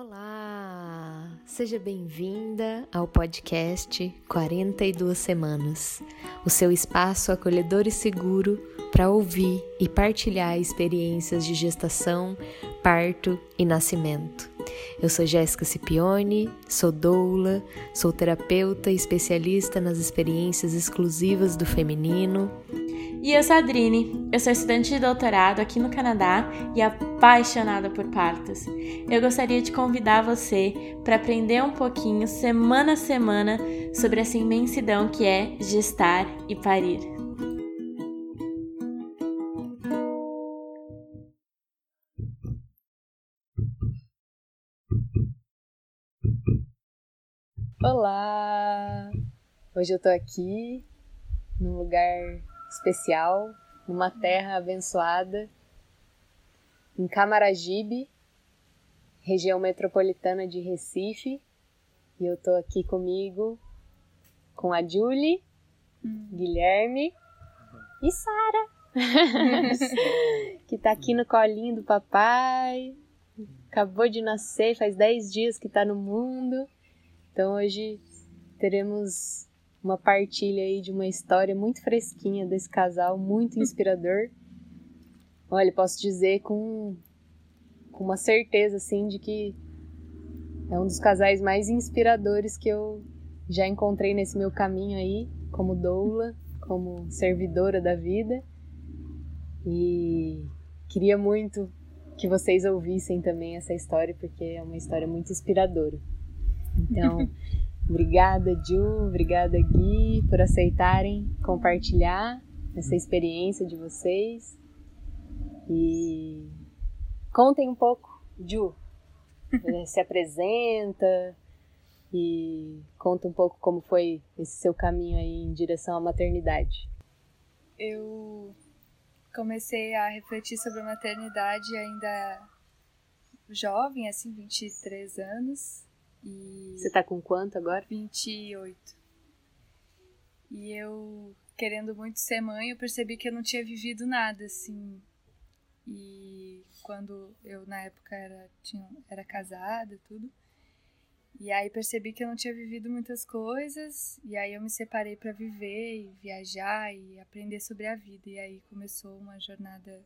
Olá! Seja bem-vinda ao podcast 42 Semanas, o seu espaço acolhedor e seguro para ouvir e partilhar experiências de gestação, parto e nascimento. Eu sou Jéssica Cipione, sou doula, sou terapeuta e especialista nas experiências exclusivas do feminino e eu sou a Adrine, eu sou estudante de doutorado aqui no Canadá e apaixonada por partos. Eu gostaria de convidar você para aprender um pouquinho, semana a semana, sobre essa imensidão que é gestar e parir. Olá! Hoje eu tô aqui num lugar especial, numa terra abençoada, em Camaragibe, região metropolitana de Recife. E eu tô aqui comigo com a Julie, hum. Guilherme e Sara, que tá aqui no colinho do papai. Acabou de nascer, faz 10 dias que tá no mundo. Então hoje teremos uma partilha aí de uma história muito fresquinha desse casal, muito inspirador. Olha, posso dizer com, com uma certeza, assim, de que é um dos casais mais inspiradores que eu já encontrei nesse meu caminho aí, como doula, como servidora da vida. E queria muito que vocês ouvissem também essa história, porque é uma história muito inspiradora. Então, Obrigada, Ju, obrigada, Gui, por aceitarem compartilhar essa experiência de vocês. E contem um pouco, Ju. Se apresenta e conta um pouco como foi esse seu caminho aí em direção à maternidade. Eu comecei a refletir sobre a maternidade ainda jovem, assim, 23 anos. E Você tá com quanto agora? 28. E eu, querendo muito ser mãe, eu percebi que eu não tinha vivido nada, assim. E quando eu, na época, era, tinha, era casada tudo. E aí percebi que eu não tinha vivido muitas coisas. E aí eu me separei para viver e viajar e aprender sobre a vida. E aí começou uma jornada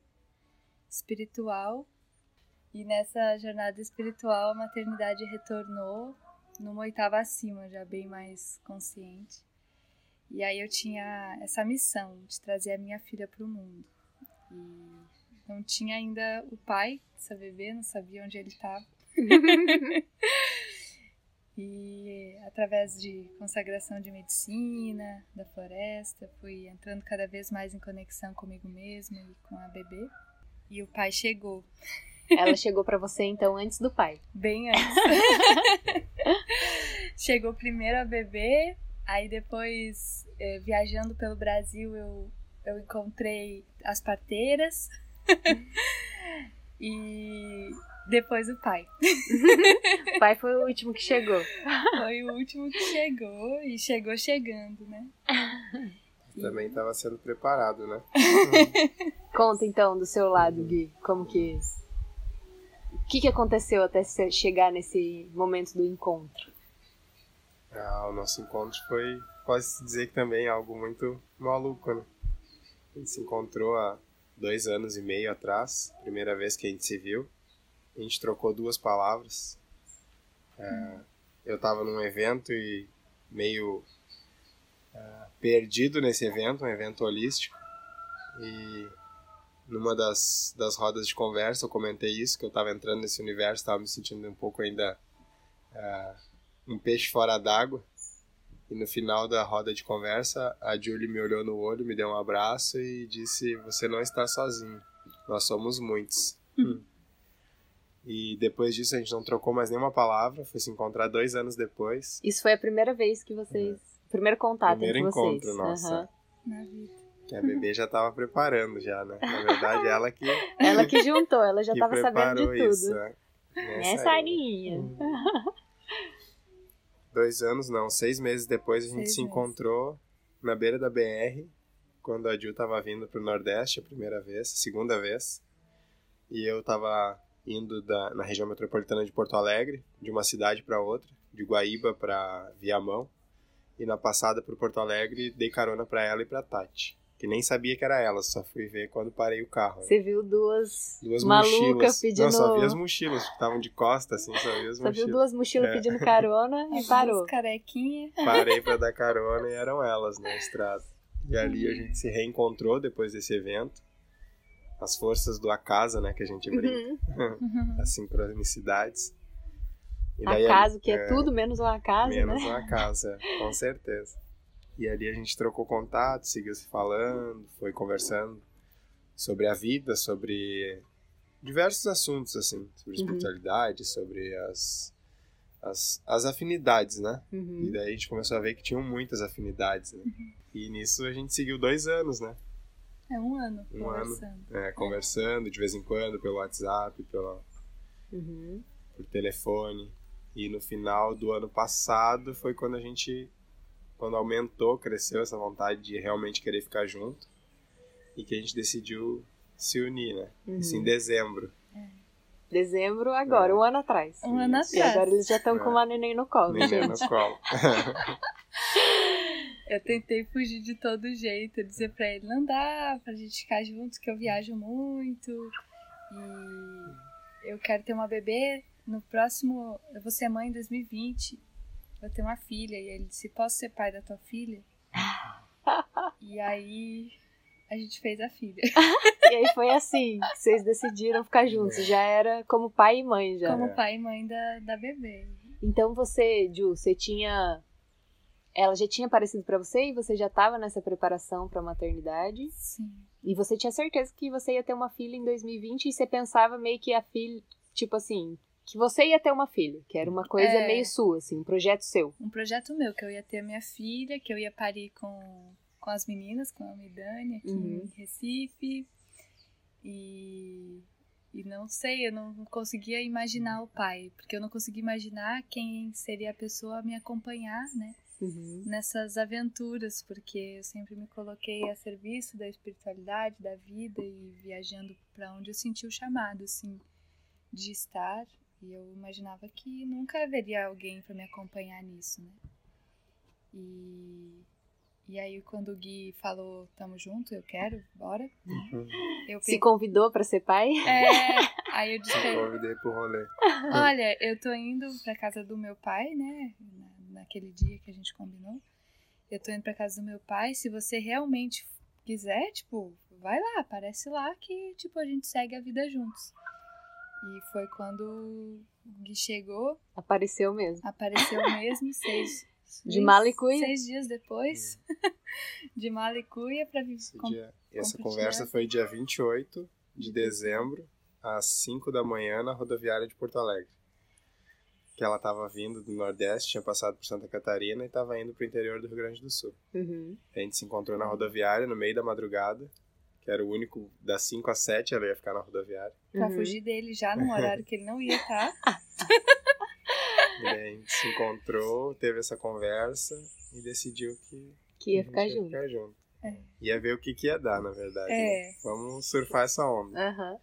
espiritual e nessa jornada espiritual, a maternidade retornou numa oitava acima, já bem mais consciente. E aí eu tinha essa missão de trazer a minha filha para o mundo. E não tinha ainda o pai dessa bebê, não sabia onde ele estava. e através de consagração de medicina, da floresta, fui entrando cada vez mais em conexão comigo mesma e com a bebê. E o pai chegou. Ela chegou para você então antes do pai? Bem antes. chegou primeiro a bebê, aí depois, eh, viajando pelo Brasil, eu, eu encontrei as parteiras. e depois o pai. o pai foi o último que chegou. Foi o último que chegou e chegou chegando, né? Também estava sendo preparado, né? Conta então do seu lado, Gui, como que que, que aconteceu até chegar nesse momento do encontro? Ah, o nosso encontro foi, pode-se dizer que também algo muito maluco, né? A gente se encontrou há dois anos e meio atrás, primeira vez que a gente se viu. A gente trocou duas palavras. É, eu estava num evento e meio é, perdido nesse evento, um evento holístico. E numa das, das rodas de conversa eu comentei isso, que eu estava entrando nesse universo, estava me sentindo um pouco ainda uh, um peixe fora d'água. E no final da roda de conversa, a Julie me olhou no olho, me deu um abraço e disse: Você não está sozinho, nós somos muitos. Hum. E depois disso a gente não trocou mais nenhuma palavra, foi se encontrar dois anos depois. Isso foi a primeira vez que vocês. É. Primeiro contato Primeiro entre encontro vocês. nossa. Uhum. Na vida. Que a bebê já estava preparando já, né? Na verdade, ela que... Ela que juntou, ela já estava sabendo de tudo. Isso, né? Essa Aninha. Hum. Dois anos, não, seis meses depois a gente seis se meses. encontrou na beira da BR, quando a Ju estava vindo para o Nordeste a primeira vez, a segunda vez. E eu estava indo da, na região metropolitana de Porto Alegre, de uma cidade para outra, de Guaíba para Viamão. E na passada por Porto Alegre, dei carona para ela e para Tati. Que nem sabia que era ela, só fui ver quando parei o carro. né? Você viu duas, Duas malucas mochilas. pedindo. Não, só vi as mochilas, que estavam de costa, assim, só vi as Só viu mochilas. duas mochilas É. pedindo carona e parou. Duas carequinha. Parei pra dar carona e eram elas na estrada. E ali a gente se reencontrou depois desse evento. As forças do acaso, né, que a gente brinca. Uhum. As sincronicidades. E Acaso, que é, é, tudo menos um acaso, Menos né? um acaso, com certeza. E ali a gente trocou contato, seguiu se falando, foi conversando sobre a vida, sobre diversos assuntos, assim, sobre Uhum. espiritualidade, sobre as, as, as afinidades, né? E Uhum. daí a gente começou a ver que tinham muitas afinidades, né? E nisso a gente seguiu dois anos, né? É um ano Um ano. conversando. É, conversando de vez em quando pelo WhatsApp, pelo, Uhum. por telefone. E no final do ano passado foi quando a gente, quando aumentou, cresceu essa vontade de realmente querer ficar junto. E que a gente decidiu se unir, né? Isso em Uhum. dezembro. Dezembro, agora, É. um ano atrás. Um ano Isso. E atrás. agora eles já estão É. com uma neném no colo, Neném no colo. Eu tentei fugir de todo jeito, dizer pra ele, não dá pra gente ficar juntos, que eu viajo muito. E eu quero ter uma bebê no próximo. Eu vou ser mãe em 2020. Vou ter uma filha. E ele disse, posso ser pai da tua filha? e aí a gente fez a filha. E aí foi assim que vocês decidiram ficar juntos. Já era como pai e mãe já. Como pai e mãe da, da bebê. Então você, Ju, você tinha. Ela já tinha aparecido pra você e você já tava nessa preparação pra maternidade. Sim. E você tinha certeza que você ia ter uma filha em 2020 e você pensava meio que a filha, tipo assim, que você ia ter uma filha, que era uma coisa É. meio sua, assim, um projeto seu. um projeto meu, que eu ia ter a minha filha, que eu ia parir com, com as meninas, com a Midani aqui Uhum. em Recife. E, e não sei, eu não conseguia imaginar o pai, porque eu não conseguia imaginar quem seria a pessoa a me acompanhar, né? Uhum. Nessas aventuras, porque eu sempre me coloquei a serviço da espiritualidade, da vida e viajando para onde eu senti o chamado, assim, de estar. E eu imaginava que nunca haveria alguém para me acompanhar nisso, né? E, e aí, quando o Gui falou, tamo junto, eu quero, bora, eu Se pensei, convidou pra ser pai? é, aí eu disse Eu convidei pro rolê. Olha, eu tô indo pra casa do meu pai, né? na- naquele dia que a gente combinou. Eu tô indo pra casa do meu pai. Se você realmente quiser, tipo, vai lá, aparece lá que, tipo, a gente segue a vida juntos. E foi quando o Gui chegou, Apareceu mesmo. apareceu mesmo, seis. De seis- mala e cuia? Seis dias depois. de mala e cuia pra vir. Esse com- dia- essa conversa foi dia 28 de dezembro, às 5 da manhã, na rodoviária de Porto Alegre. Que ela estava vindo do Nordeste, tinha passado por Santa Catarina e estava indo para o interior do Rio Grande do Sul. Uhum. A gente se encontrou na rodoviária no meio da madrugada, que era o único das 5 às 7 ela ia ficar na rodoviária. Pra Uhum. fugir dele já num horário que ele não ia estar. E daí a gente se encontrou, teve essa conversa e decidiu que Que ia ficar junto. ficar junto. É. Ia ver o que, que ia dar, na verdade. É. né? Vamos surfar essa onda. Aham.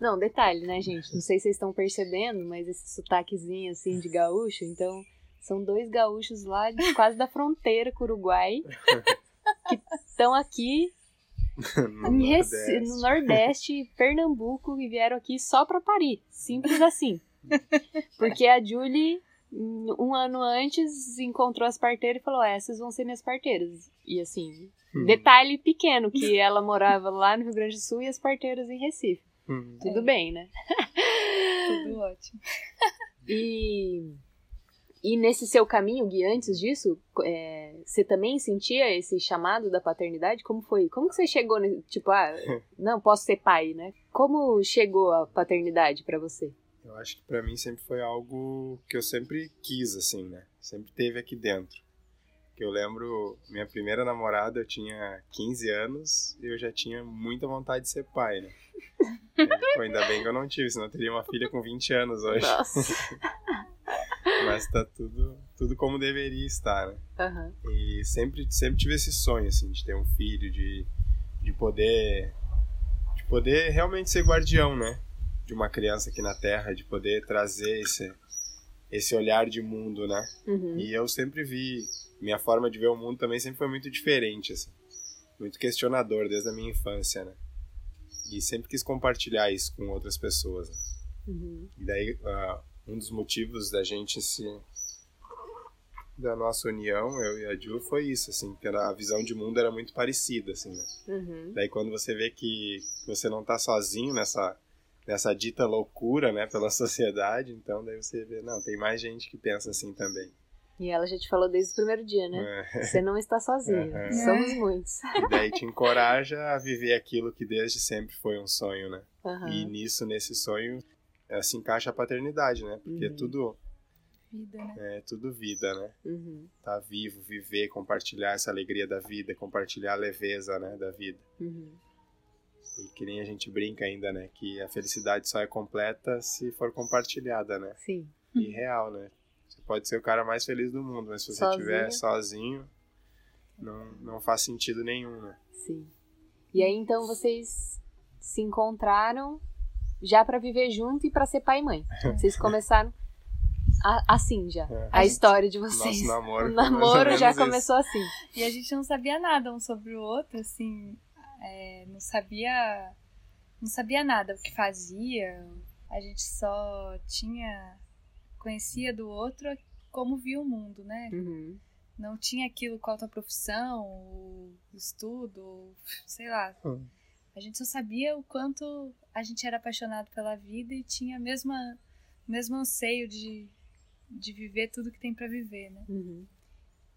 Não, detalhe, né, gente? Não sei se vocês estão percebendo, mas esse sotaquezinho assim de gaúcho, então são dois gaúchos lá de, quase da fronteira com o Uruguai que estão aqui no Nordeste. no Nordeste, Pernambuco, e vieram aqui só pra parir. Simples assim. Porque a Julie, um ano antes, encontrou as parteiras e falou: essas vão ser minhas parteiras. E assim, Hum. detalhe pequeno, que ela morava lá no Rio Grande do Sul e as parteiras em Recife. Hum. Tudo É. bem, né? Tudo ótimo. E, e nesse seu caminho, Gui, antes disso, é, você também sentia esse chamado da paternidade? Como foi? Como que você chegou, nesse, tipo, ah, não, posso ser pai, né? Como chegou a paternidade pra você? Eu acho que pra mim sempre foi algo que eu sempre quis, assim, né? Sempre teve aqui dentro. Que eu lembro, minha primeira namorada, eu tinha 15 anos e eu já tinha muita vontade de ser pai, né? E, pô, ainda bem que eu não tive, senão eu teria uma filha com 20 anos hoje. Nossa. Mas tá tudo, tudo como deveria estar, né? Aham. E sempre, sempre tive esse sonho, assim, de ter um filho, de, de poder de poder realmente ser guardião, né? de uma criança aqui na Terra, de poder trazer esse, esse olhar de mundo, né? Uhum. E eu sempre vi, minha forma de ver o mundo também sempre foi muito diferente, assim. Muito questionador desde a minha infância, né? E sempre quis compartilhar isso com outras pessoas. Né? Uhum. E daí, uh, um dos motivos da gente se da nossa união, eu e a Ju, foi isso, assim, que a visão de mundo era muito parecida, assim, né? Uhum. Daí quando você vê que você não tá sozinho nessa, nessa dita loucura, né, pela sociedade, então daí você vê, não, tem mais gente que pensa assim também. E ela já te falou desde o primeiro dia, né? É. Você não está sozinho. Uhum. Somos muitos. E daí te encoraja a viver aquilo que desde sempre foi um sonho, né? Uhum. E nisso, nesse sonho, se encaixa a paternidade, né? Porque Uhum. tudo Vida, né? é tudo vida, né? Uhum. Tá vivo, viver, compartilhar essa alegria da vida, compartilhar a leveza, né, da vida. Uhum. E que nem a gente brinca ainda, né? Que a felicidade só é completa se for compartilhada, né? Sim. E real, né? Você pode ser o cara mais feliz do mundo, mas se você Sozinho. estiver sozinho, não, não faz sentido nenhum, né? Sim. E aí então vocês se encontraram já pra viver junto e pra ser pai e mãe. Vocês começaram a- assim já. É. A história de vocês. Nosso namoro. o namoro já isso. começou assim. E a gente não sabia nada um sobre o outro, assim, é, não sabia, não sabia nada o que fazia. A gente só tinha, conhecia do outro como via o mundo, né? Uhum. Não tinha aquilo qual a tua profissão, o estudo, ou, sei lá. Hum. A gente só sabia o quanto a gente era apaixonado pela vida e tinha a mesma, o mesmo anseio de, de viver tudo que tem pra viver, né? Uhum.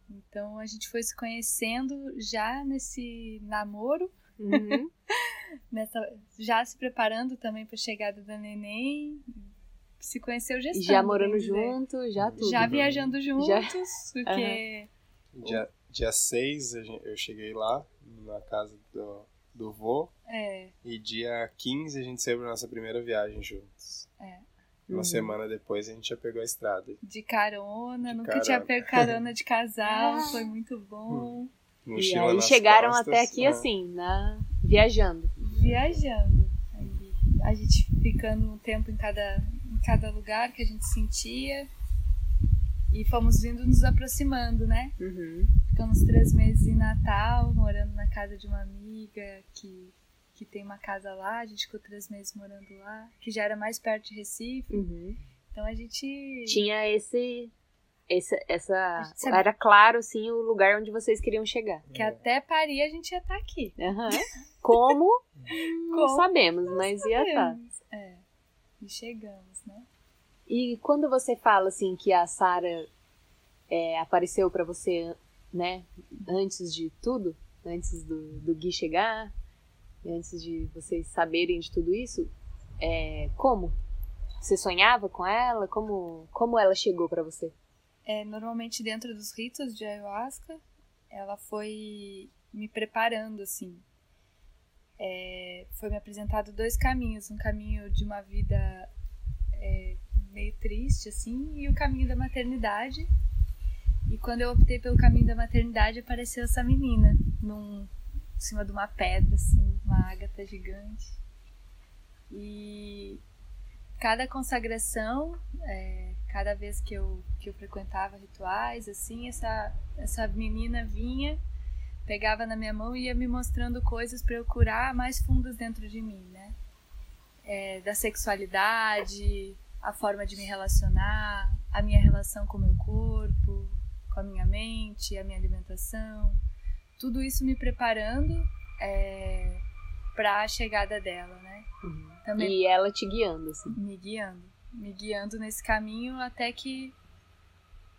Então a gente foi se conhecendo já nesse namoro, Uhum. nessa, já se preparando também para a chegada da neném, se conheceu gestando. já morando dizer. junto, já tudo. Já viajando juntos, Já. porque Dia, dia 6 a gente- eu cheguei lá, na casa do, do vô, é, e dia 15 a gente saiu pra nossa primeira viagem juntos. É. Uma Uhum. semana depois a gente já pegou a estrada. de carona, De nunca carona. tinha pego carona de casal, foi muito bom. E Mochila aí nas chegaram costas, até aqui né? assim, na... viajando. Viajando. Aí, a gente ficando um tempo em cada, em cada lugar que a gente sentia. E fomos vindo nos aproximando, né? Uhum. Ficamos três meses em Natal, morando na casa de uma amiga que, que tem uma casa lá. A gente ficou três meses morando lá, que já era mais perto de Recife. Uhum. Então a gente. Tinha esse... esse essa... sabia- Era claro, assim, o lugar onde vocês queriam chegar. Que até Paris a gente ia estar aqui. Aham. Como? Não Como? sabemos, mas ia estar. Sabemos. É. E chegamos, né? E quando você fala assim que a Sara é, apareceu pra você, né, antes de tudo, antes do, do Gui chegar, antes de vocês saberem de tudo isso, é, como? Você sonhava com ela? Como, como ela chegou pra você? É, normalmente dentro dos ritos de ayahuasca, ela foi me preparando, assim. É, foi me apresentado dois caminhos, um caminho de uma vida é, meio triste, assim, e o caminho da maternidade. E quando eu optei pelo caminho da maternidade, apareceu essa menina, num, em cima de uma pedra, assim, uma ágata gigante. E cada consagração, é, cada vez que eu, que eu frequentava rituais, assim, essa, essa menina vinha, pegava na minha mão e ia me mostrando coisas para eu curar mais fundas dentro de mim, né? É, da sexualidade, a forma de me relacionar, a minha relação com o meu corpo, com a minha mente, a minha alimentação, tudo isso me preparando é, para a chegada dela, né? Também E ela te guiando, assim. me guiando, me guiando nesse caminho até que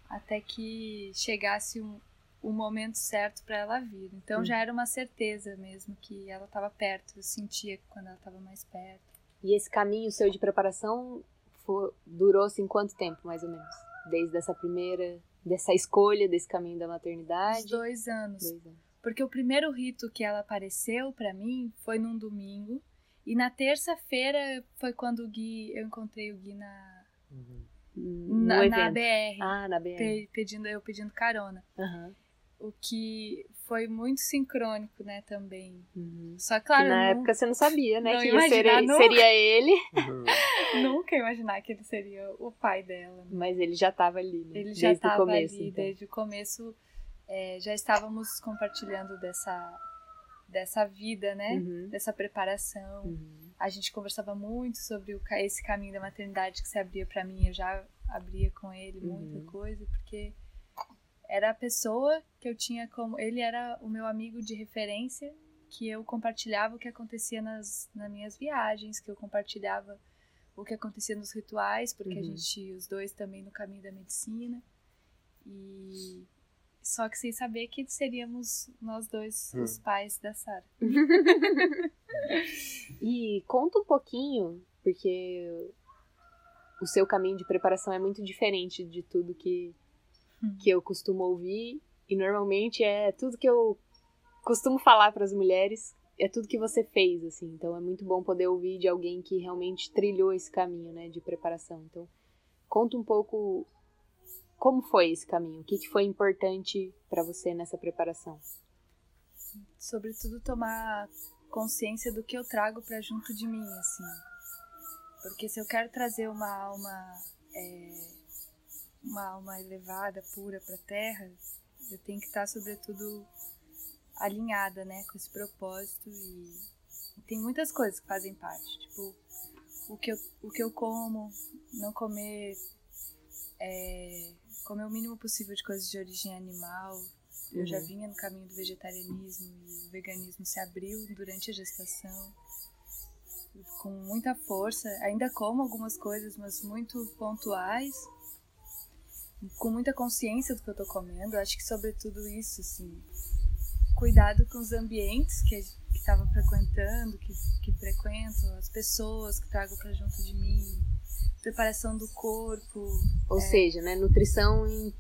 até que chegasse um, o momento certo para ela vir. Então Hum. já era uma certeza mesmo que ela estava perto, eu sentia quando ela estava mais perto. E esse caminho seu de preparação fo- durou assim quanto tempo, mais ou menos? Desde essa primeira, dessa escolha desse caminho da maternidade? dois anos. Dois anos. Porque o primeiro rito que ela apareceu para mim foi num domingo e na terça-feira foi quando o Gui, eu encontrei o Gui na No na, na. BR, Ah, na BR. pe- pedindo eu pedindo carona. Aham. o que foi muito sincrônico, né, também. Uhum. Só claro, Na não- época você não sabia, né? não que seria, nunca. seria ele, Uhum. nunca imaginar que ele seria o pai dela. né? mas ele já tava ali, né? Ele já estava ali então. desde o começo. É, já estávamos compartilhando dessa dessa vida, né? Uhum. Dessa preparação. Uhum. A gente conversava muito sobre o, esse caminho da maternidade que se abria para mim. Eu já abria com ele muita Uhum. coisa, porque era a pessoa que eu tinha como. Ele era o meu amigo de referência, que eu compartilhava o que acontecia nas, nas minhas viagens, que eu compartilhava o que acontecia nos rituais, porque a Uhum. gente, os dois também no caminho da medicina. E. Só que sem saber que seríamos nós dois Hum. os pais da Sara. E conta um pouquinho, porque o seu caminho de preparação é muito diferente de tudo que, Hum. que eu costumo ouvir. E normalmente é tudo que eu costumo falar para as mulheres, é tudo que você fez, assim. Então é muito bom poder ouvir de alguém que realmente trilhou esse caminho, né, de preparação. Então, conta um pouco como foi esse caminho, o que, que foi importante para você nessa preparação. sobretudo tomar consciência do que eu trago pra junto de mim, assim. Porque se eu quero trazer uma alma, é, uma alma elevada, pura pra Terra, eu tenho que estar, sobretudo, alinhada, né, com esse propósito e tem muitas coisas que fazem parte, tipo o que eu, o que eu como, não comer, é, comer o mínimo possível de coisas de origem animal, eu já Uhum. vinha no caminho do vegetarianismo e o veganismo se abriu durante a gestação com muita força. Ainda como algumas coisas, mas muito pontuais, com muita consciência do que eu tô comendo. Acho que sobretudo isso, assim, cuidado com os ambientes que que estava frequentando, que, que frequento, as pessoas que trago para junto de mim, preparação do corpo, Ou seja, né, nutrição em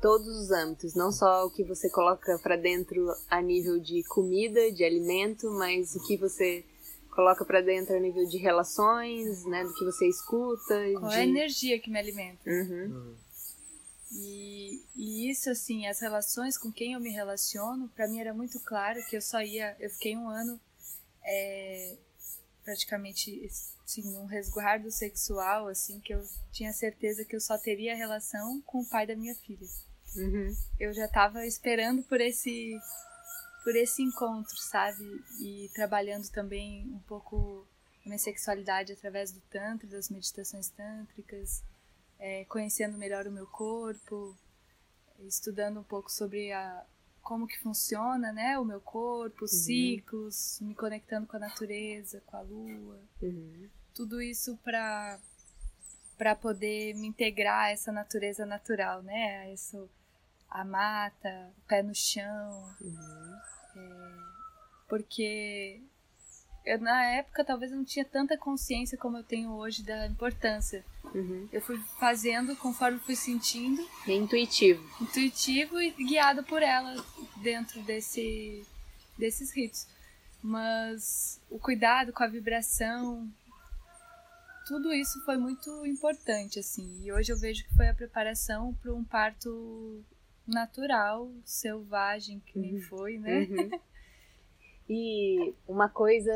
todos os âmbitos, não só o que você coloca pra dentro a nível de comida, de alimento, mas o que você coloca pra dentro a nível de relações, né, do que você escuta, qual de... é a energia que me alimenta. Uhum, Uhum. E, e isso, assim, as relações com quem eu me relaciono, pra mim era muito claro que eu só ia. Eu fiquei um ano é, praticamente assim, num resguardo sexual, assim, que eu tinha certeza que eu só teria relação com o pai da minha filha. uhum, Eu já tava esperando por esse por esse encontro, sabe? E trabalhando também um pouco a minha sexualidade através do Tantra, das meditações tântricas, é, conhecendo melhor o meu corpo, estudando um pouco sobre a, como que funciona, né? O meu corpo, os Uhum. ciclos, me conectando com a natureza, com a lua uhum, tudo isso para para poder me integrar a essa natureza natural, né? A isso a mata, o pé no chão, uhum, porque eu na época talvez não tinha tanta consciência como eu tenho hoje da importância. uhum. Eu fui fazendo conforme fui sentindo, É intuitivo. intuitivo e guiado por ela dentro desse desses ritos. Mas o cuidado com a vibração, tudo isso foi muito importante assim. E hoje eu vejo que foi a preparação para um parto natural, selvagem que nem Uhum. foi, né? Uhum. E uma coisa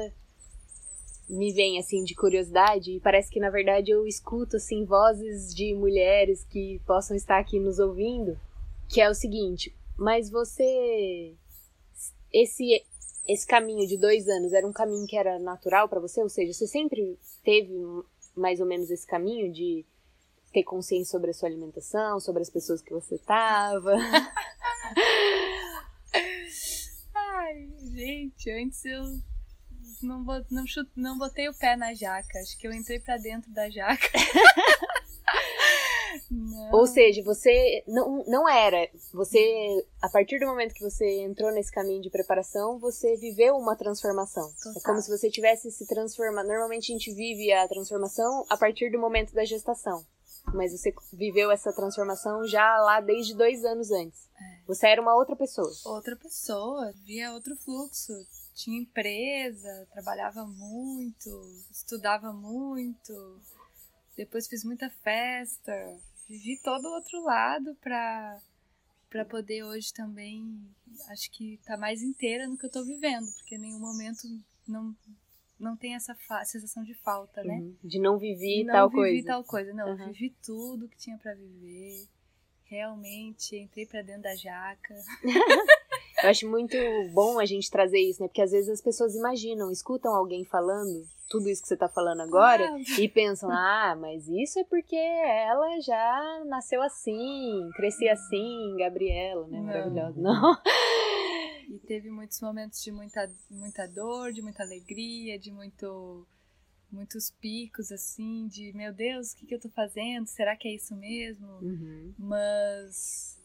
me vem assim de curiosidade e parece que na verdade eu escuto assim vozes de mulheres que possam estar aqui nos ouvindo, que é o seguinte: mas você esse esse caminho de dois anos era um caminho que era natural para você, ou seja, você sempre teve mais ou menos esse caminho de ter consciência sobre a sua alimentação, sobre as pessoas que você tava. Ai, gente, antes eu não, não, chute, não botei o pé na jaca. Acho que eu entrei pra dentro da jaca. Ou seja, você não, não era. Você, a partir do momento que você entrou nesse caminho de preparação, você viveu uma transformação. É Total. como se você tivesse se transformado. Normalmente a gente vive a transformação a partir do momento da gestação. Mas você viveu essa transformação já lá desde dois anos antes. Você era uma outra pessoa. outra pessoa, via outro fluxo. Tinha empresa, trabalhava muito, estudava muito. Depois fiz muita festa. Vivi todo o outro lado pra, para poder hoje também, acho que tá mais inteira no que eu tô vivendo, porque em nenhum momento não não tem essa sensação de falta, né? Uhum. De não viver tal coisa. Não vivi tal coisa, não, uhum. vivi tudo que tinha para viver. Realmente entrei para dentro da jaca. Eu acho muito bom a gente trazer isso, né? Porque às vezes as pessoas imaginam, escutam alguém falando tudo isso que você tá falando agora ah. e pensam, ah, mas isso é porque ela já nasceu assim, crescia assim, Gabriela, né? Maravilhosa. Não. E teve muitos momentos de muita, muita dor, de muita alegria, de muito muitos picos assim de meu Deus, o que, que eu tô fazendo? Será que é isso mesmo? Uhum. Mas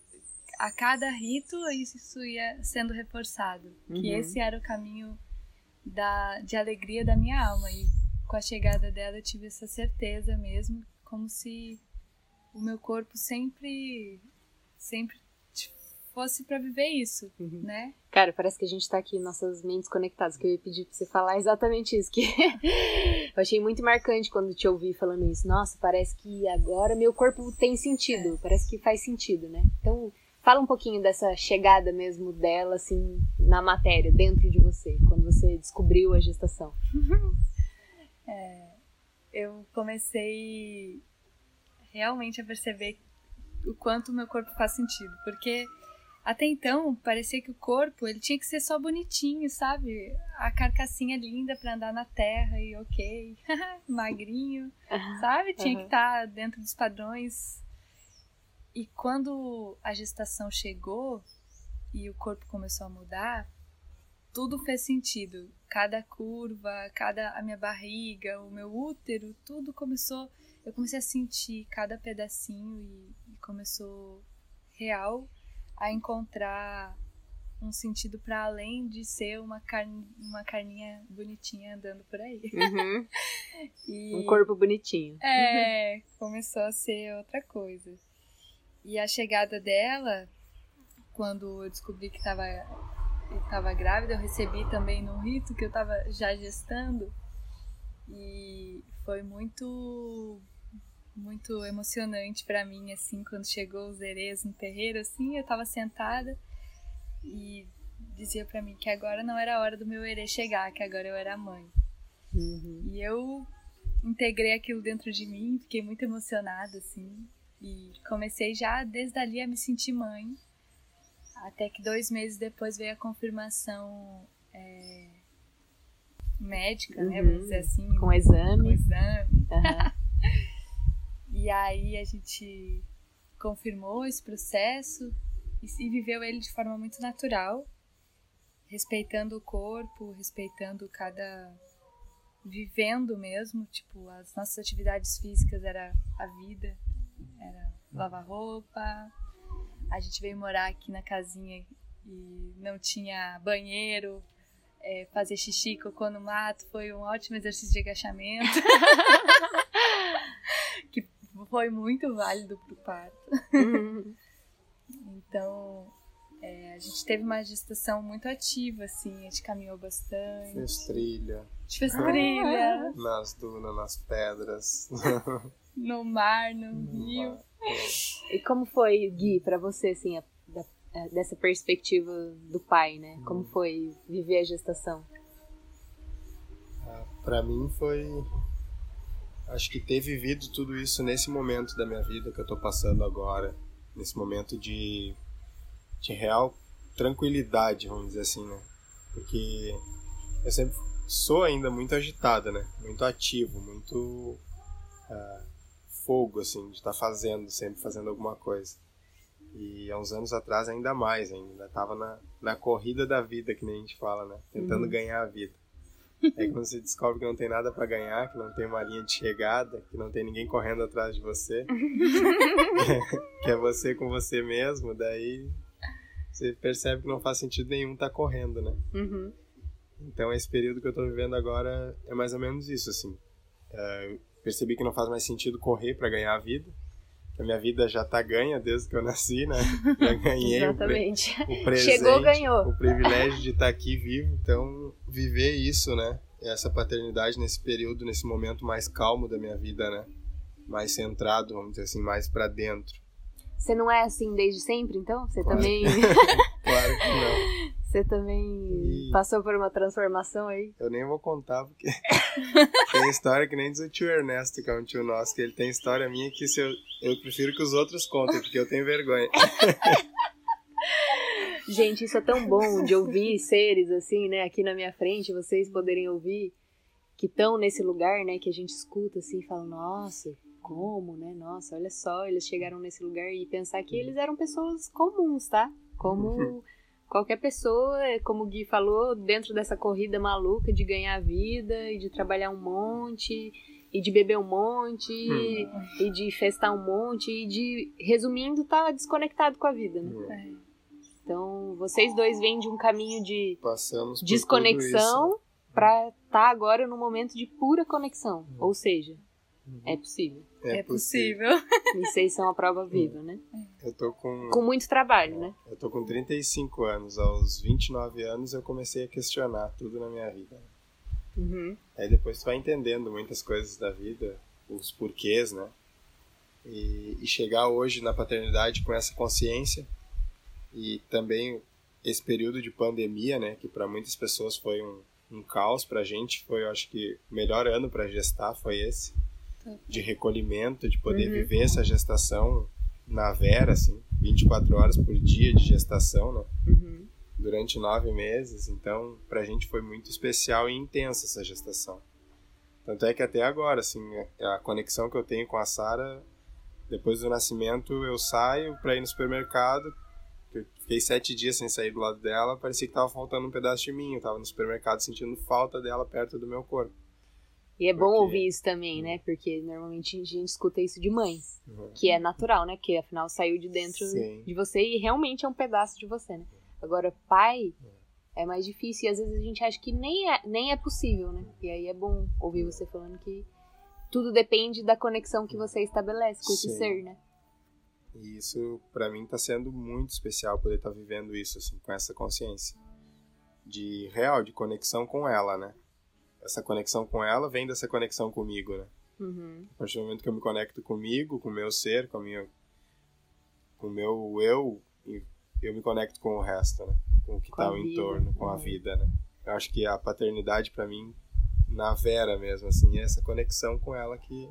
a cada rito isso ia sendo reforçado, uhum. que esse era o caminho da, de alegria da minha alma. E com a chegada dela eu tive essa certeza mesmo, como se o meu corpo sempre, sempre fosse para viver isso, uhum. né? Cara, parece que a gente tá aqui, nossas mentes conectadas, que eu ia pedir pra você falar exatamente isso, que eu achei muito marcante quando te ouvi falando isso. Nossa, parece que agora meu corpo tem sentido, é. parece que faz sentido, né? Então, Fala um pouquinho dessa chegada mesmo dela, assim, na matéria, dentro de você, quando você descobriu a gestação. é, eu comecei realmente a perceber o quanto o meu corpo faz sentido, porque até então parecia que o corpo ele tinha que ser só bonitinho, sabe? A carcassinha linda para andar na terra e ok, magrinho, sabe? Tinha que estar tá dentro dos padrões e quando a gestação chegou e o corpo começou a mudar, tudo fez sentido. Cada curva, cada a minha barriga, o meu útero, tudo começou. Eu comecei a sentir cada pedacinho e, e começou real a encontrar um sentido para além de ser uma, carne, uma carninha bonitinha andando por aí. Uhum. e, um corpo bonitinho. É, começou a ser outra coisa. E a chegada dela, quando eu descobri que estava estava grávida, eu recebi também no rito que eu estava já gestando. E foi muito muito emocionante para mim assim quando chegou os herês no terreiro assim, eu estava sentada e dizia para mim que agora não era a hora do meu herê chegar, que agora eu era mãe. Uhum. E eu integrei aquilo dentro de mim, fiquei muito emocionada assim. E comecei já desde ali a me sentir mãe. Até que dois meses depois veio a confirmação é, médica, uhum. né? Vamos dizer assim. Com exame. Com exame. Uhum. e aí a gente confirmou esse processo e, e viveu ele de forma muito natural, respeitando o corpo, respeitando cada vivendo mesmo, tipo, as nossas atividades físicas era a vida, era lavar roupa. A gente veio morar aqui na casinha e não tinha banheiro. É, fazer xixi, cocô no mato foi um ótimo exercício de agachamento. que foi muito válido pro parto. Uhum. então, é, a gente teve uma gestação muito ativa, assim, a gente caminhou bastante. Fez trilha. A gente fez trilha. Nas dunas, nas pedras. no mar, no, no rio. Mar. E como foi, Gui, para você, assim, a, a, dessa perspectiva do pai, né? Como hum. foi viver a gestação? Ah, para mim foi acho que ter vivido tudo isso nesse momento da minha vida que eu tô passando agora, nesse momento de, de real tranquilidade, vamos dizer assim, né? Porque eu sempre sou ainda muito agitada, né? Muito ativo, muito fogo, assim, de estar tá fazendo, sempre fazendo alguma coisa. E há uns anos atrás ainda mais, ainda tava na, na corrida da vida, que nem a gente fala, né? Tentando uhum. ganhar a vida. Aí quando você descobre que não tem nada para ganhar, que não tem uma linha de chegada, que não tem ninguém correndo atrás de você, que é você com você mesmo, daí você percebe que não faz sentido nenhum estar tá correndo, né? Uhum. Então esse período que eu tô vivendo agora é mais ou menos isso, assim. É, percebi que não faz mais sentido correr para ganhar a vida. A minha vida já tá ganha desde que eu nasci, né? Já ganhei o, pre o, presente, Chegou, ganhou. o privilégio de estar tá aqui vivo. Então, viver isso, né? Essa paternidade nesse período, nesse momento mais calmo da minha vida, né? Mais centrado, vamos dizer assim, mais para dentro. Você não é assim desde sempre, então? Você Claro. também. Claro que não. Você também E- passou por uma transformação aí? Eu nem vou contar, porque tem história que nem diz o tio Ernesto, que é um tio nosso, que ele tem história minha que se eu, eu prefiro que os outros contem, porque eu tenho vergonha. Gente, isso é tão bom de ouvir seres assim, né, aqui na minha frente, vocês poderem ouvir que estão nesse lugar, né, que a gente escuta assim e fala, nossa, como, né? Nossa, olha só, eles chegaram nesse lugar e pensar que eles eram pessoas comuns, tá? Como qualquer pessoa, é como o Gui falou, dentro dessa corrida maluca de ganhar a vida e de trabalhar um monte e de beber um monte e de festar um monte e de, resumindo, tá desconectado com a vida, né? É. Então, vocês dois vêm de um caminho de desconexão pra estar agora no momento de pura conexão. Uhum. Ou seja, é possível. isso. É, possível. E vocês são a prova viva, né? Eu tô com, Com muito trabalho, né? eu tô com 35 anos. Aos 29 anos eu comecei a questionar tudo na minha vida. Uhum. Aí depois tu vai entendendo muitas coisas da vida, os porquês, né? E, e chegar hoje na paternidade com essa consciência e também esse período de pandemia, né? Que para muitas pessoas foi um, um caos, pra gente foi, eu acho que o melhor ano para gestar foi esse de recolhimento, de poder Uhum. viver essa gestação na vera, assim, 24 horas por dia de gestação, né? Uhum. durante nove meses, então pra gente foi muito especial e intensa essa gestação. Tanto é que até agora, assim, a conexão que eu tenho com a Sara, depois do nascimento, eu saio pra ir no supermercado, eu fiquei sete dias sem sair do lado dela, parecia que tava faltando um pedaço de mim, eu tava no supermercado sentindo falta dela perto do meu corpo. E é bom Porque- ouvir isso também, né? Porque normalmente a gente escuta isso de mães. Uhum. Que é natural, né? Que afinal saiu de dentro Sim. de você e realmente é um pedaço de você, né? Agora, pai é mais difícil e às vezes a gente acha que nem é, nem é possível, né? E aí é bom ouvir você falando que tudo depende da conexão que você estabelece com esse Sim. ser, né? E isso, pra mim, tá sendo muito especial poder estar vivendo isso, assim, com essa consciência. De real, de conexão com ela, né? Essa conexão com ela vem dessa conexão comigo, né? Uhum. A partir do momento que eu me conecto comigo, com o meu ser, com, a minha, com o meu eu, eu me conecto com o resto, né? Com o que Com tá a ao entorno, com a uhum. vida, né? Eu acho que a paternidade, pra mim, na vera mesmo, assim, é essa conexão com ela que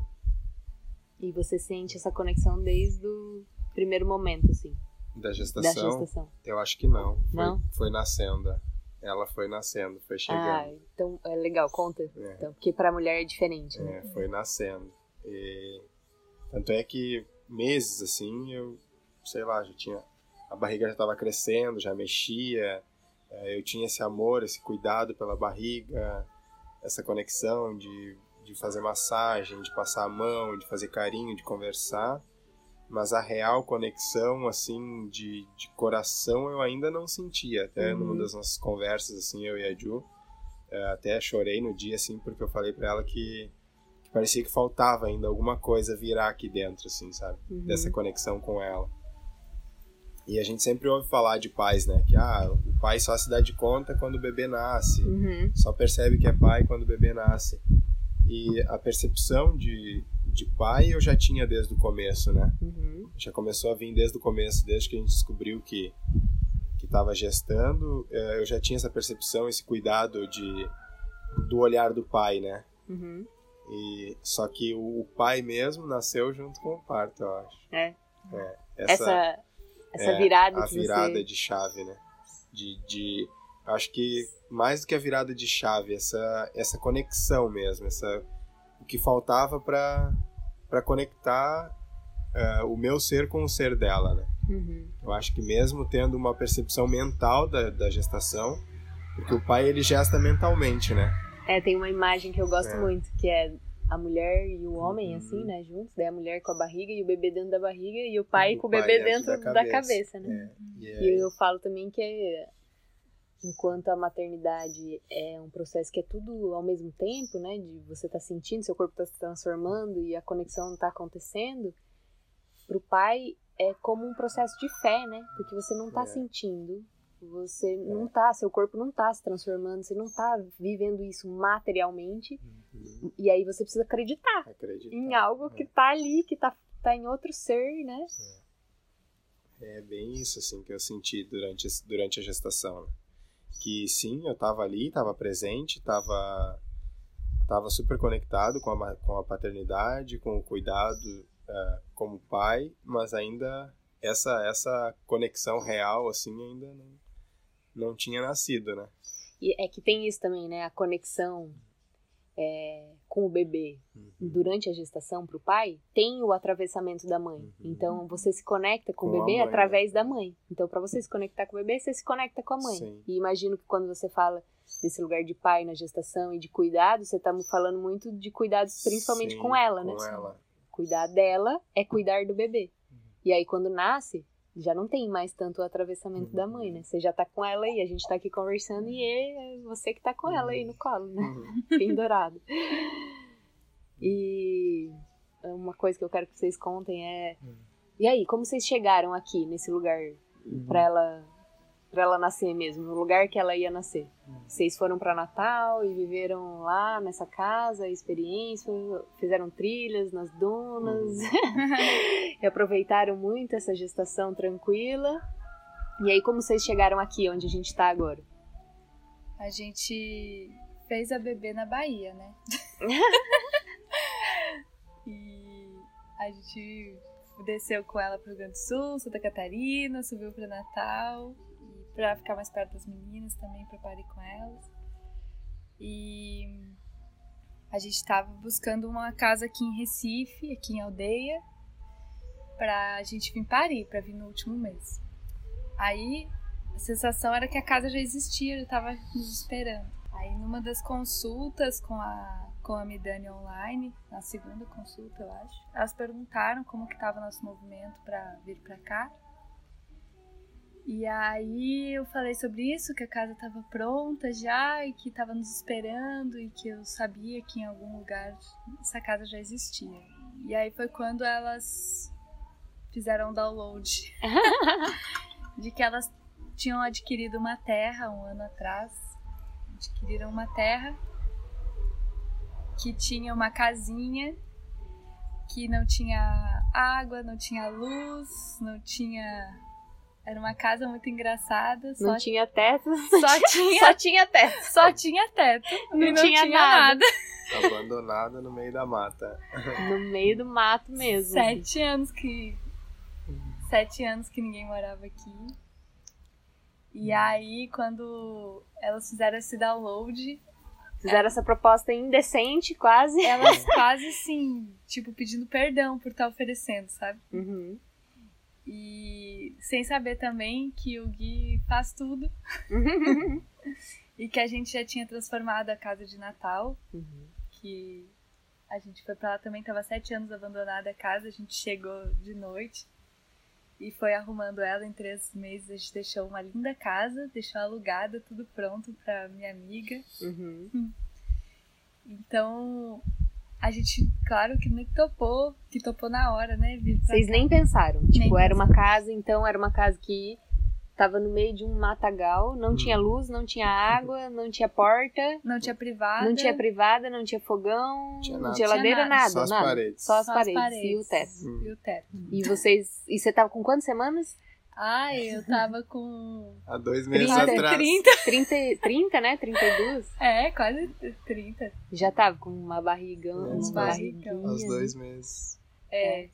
E você sente essa conexão desde o primeiro momento, assim, da da gestação, gestação. eu acho que não. Foi, Não? foi nascendo. Ela foi nascendo, foi Ah, chegando. então é legal, conta. É. Então, porque pra mulher é diferente, né? É, foi nascendo. E, tanto é que meses assim, eu, sei lá, já tinha. A barriga já estava crescendo, já mexia. é, Eu tinha esse amor, esse cuidado pela barriga, essa conexão de, de fazer massagem, de passar a mão, de fazer carinho, de conversar. Mas a real conexão, assim, de, de coração eu ainda não sentia. Até Uhum. numa das nossas conversas, assim, eu e a Ju, é, até chorei no dia, assim, porque eu falei pra ela que, que parecia que faltava ainda alguma coisa virar aqui dentro, assim, sabe? Uhum. Dessa conexão com ela. E a gente sempre ouve falar de pais, né? Que ah, o pai só se dá de conta quando o bebê nasce, Uhum. só percebe que é pai quando o bebê nasce. E a percepção de, de pai eu já tinha desde o começo, né? Uhum. já começou a vir desde o começo, desde que a gente descobriu que que estava gestando, eh, eu já tinha essa percepção, esse cuidado de do olhar do pai, né? Uhum. E só que o, pai mesmo nasceu junto com o parto, eu acho. É. É, Essa, essa, é, virada a que virada você... de chave, né? De, de acho que mais do que a virada de chave, essa essa conexão mesmo, essa o que faltava para para conectar eh, o meu ser com o ser dela, né? Uhum. Eu acho que mesmo tendo uma percepção mental da, da gestação, porque o pai ele gesta mentalmente, né? É, tem uma imagem que eu gosto É. muito, que é a mulher e o homem, Uhum. assim, né, juntos. Daí a mulher com a barriga e o bebê dentro da barriga e o pai O com o pai bebê dentro dentro, da da, cabeça. cabeça. né? É, e E eu falo também que é, enquanto a maternidade é um processo que é tudo ao mesmo tempo, né? De você tá sentindo, seu corpo tá se transformando e a conexão tá acontecendo, pro pai é como um processo de fé, né? Porque você não tá É. sentindo, você não tá, seu corpo não tá se transformando, você não tá vivendo isso materialmente, Uhum. e aí você precisa acreditar acreditar. em algo que tá ali, que tá, tá em outro ser, né? É bem isso, assim, que eu senti durante, durante a gestação. Que sim, eu estava ali, estava presente, estava tava super conectado com a, com a paternidade, com o cuidado uh, como pai, mas ainda essa, essa conexão real, assim, ainda não, não tinha nascido, né? E é que tem isso também, né? A conexão é, com o bebê uhum. durante a gestação para o pai, tem o atravessamento da mãe. Uhum. Então você se conecta com, com o bebê mãe, através né? da mãe. Então para você se conectar com o bebê, você se conecta com a mãe. Sim. E imagino que quando você fala desse lugar de pai na gestação e de cuidado, você está falando muito de cuidados principalmente Sim, com ela, né? Com ela. Cuidar dela é cuidar do bebê. Uhum. E aí quando nasce, já não tem mais tanto o atravessamento uhum. da mãe, né? Você já tá com ela aí, a gente tá aqui conversando e é você que tá com ela aí no colo, né? Uhum. Pendurado. E uma coisa que eu quero que vocês contem é. Uhum. E aí, como vocês chegaram aqui nesse lugar uhum. pra ela para ela nascer mesmo, no lugar que ela ia nascer. Uhum. Vocês foram para Natal e viveram lá nessa casa, experiência, fizeram trilhas nas dunas uhum. e aproveitaram muito essa gestação tranquila. E aí como vocês chegaram aqui onde a gente tá agora? A gente fez a bebê na Bahia, né? e a gente desceu com ela pro Rio Grande do Sul, Santa Catarina, subiu para Natal para ficar mais perto das meninas também, preparei com elas. E a gente estava buscando uma casa aqui em Recife, aqui em Aldeia, pra gente vir parir, para vir no último mês. Aí a sensação era que a casa já existia, já estava nos esperando. Aí numa das consultas com a com a Midani online, na segunda consulta, eu acho, elas perguntaram como que estava nosso movimento para vir para cá. E aí eu falei sobre isso, que a casa estava pronta já e que estava nos esperando e que eu sabia que em algum lugar essa casa já existia. E aí foi quando elas fizeram download de que elas tinham adquirido uma terra um ano atrás. Adquiriram uma terra que tinha uma casinha que não tinha água, não tinha luz, não tinha era uma casa muito engraçada. Não só... tinha teto. Só tinha, só tinha teto. Só tinha teto. Não, não tinha, tinha, nada. nada. Abandonada no meio da mata. No meio do mato mesmo. Sete anos que. Sete anos que ninguém morava aqui. E aí, quando elas fizeram esse download. Fizeram essa proposta indecente, quase. Elas quase, assim, tipo, pedindo perdão por estar oferecendo, sabe? Uhum. E sem saber também que o Gui faz tudo. e que a gente já tinha transformado a casa de Natal. Uhum. Que a gente foi pra lá também, tava sete anos abandonada a casa, a gente chegou de noite e foi arrumando ela em três meses. A gente deixou uma linda casa, deixou alugada, tudo pronto pra minha amiga. Uhum. Então, a gente, claro que nem topou, que topou na hora, né? Vocês cá. nem pensaram. Tipo, nem era pensaram. uma casa, então era uma casa que tava no meio de um matagal, não hum. tinha luz, não tinha água, não tinha porta. Não tinha privada. Não tinha privada, não tinha fogão, tinha não tinha ladeira, nada. nada. Só as nada. paredes. Só as, Só paredes, as paredes. E o teto. Hum. E o teto. E vocês. E você tava com quantas semanas? Ai, eu tava com. Há dois meses 30, atrás. 30. 30, 30, né? 32? É, quase 30. Já tava com uma barriga, É, uma. Aos dois meses. É.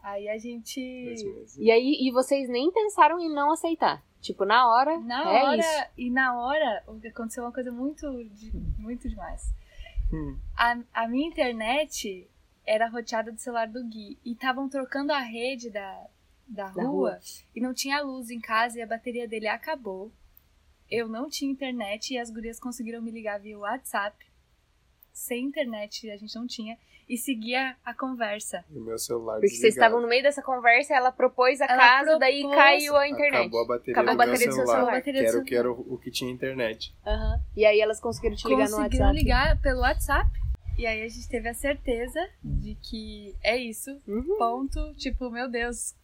Aí a gente. Dois meses. E aí, e vocês nem pensaram em não aceitar? Tipo, na hora, Na é hora. isso. E na hora, aconteceu uma coisa muito, muito demais. Hum. A, a minha internet era roteada do celular do Gui. E estavam trocando a rede da, da, Da rua, rua. E não tinha luz em casa e a bateria dele acabou. Eu não tinha internet e as gurias conseguiram me ligar via WhatsApp. Sem internet a gente não tinha. E seguia a conversa. E o meu celular Porque vocês desligado. estavam no meio dessa conversa, ela propôs a Ela casa, daí propôs- caiu a internet. Acabou a bateria Acabou do a meu bateria do seu celular. celular. Bateria que do era, o que era o, o que tinha internet. Aham. E aí elas conseguiram te ligar no Conseguiram WhatsApp. ligar pelo WhatsApp. E aí a gente teve a certeza de que é isso. Uhum, Ponto. Tipo, meu Deus,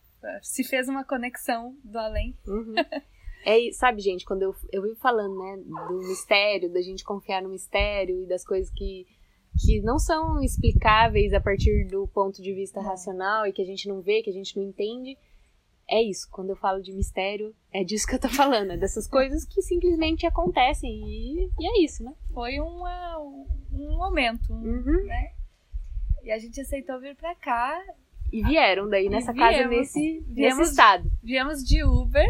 se fez uma conexão do além. uhum. É, sabe, gente, quando eu, eu vivo falando, né, do mistério, da gente confiar no mistério e das coisas que, que não são explicáveis a partir do ponto de vista Não. racional e que a gente não vê, que a gente não entende. é isso. Quando eu falo de mistério, é disso que eu tô falando. É dessas coisas que simplesmente acontecem. E, e é isso, né? Foi uma, um momento, Uhum. né? E a gente aceitou vir pra cá. E vieram daí nessa viemos, casa, nesse, viemos- nesse estado. Viemos de Uber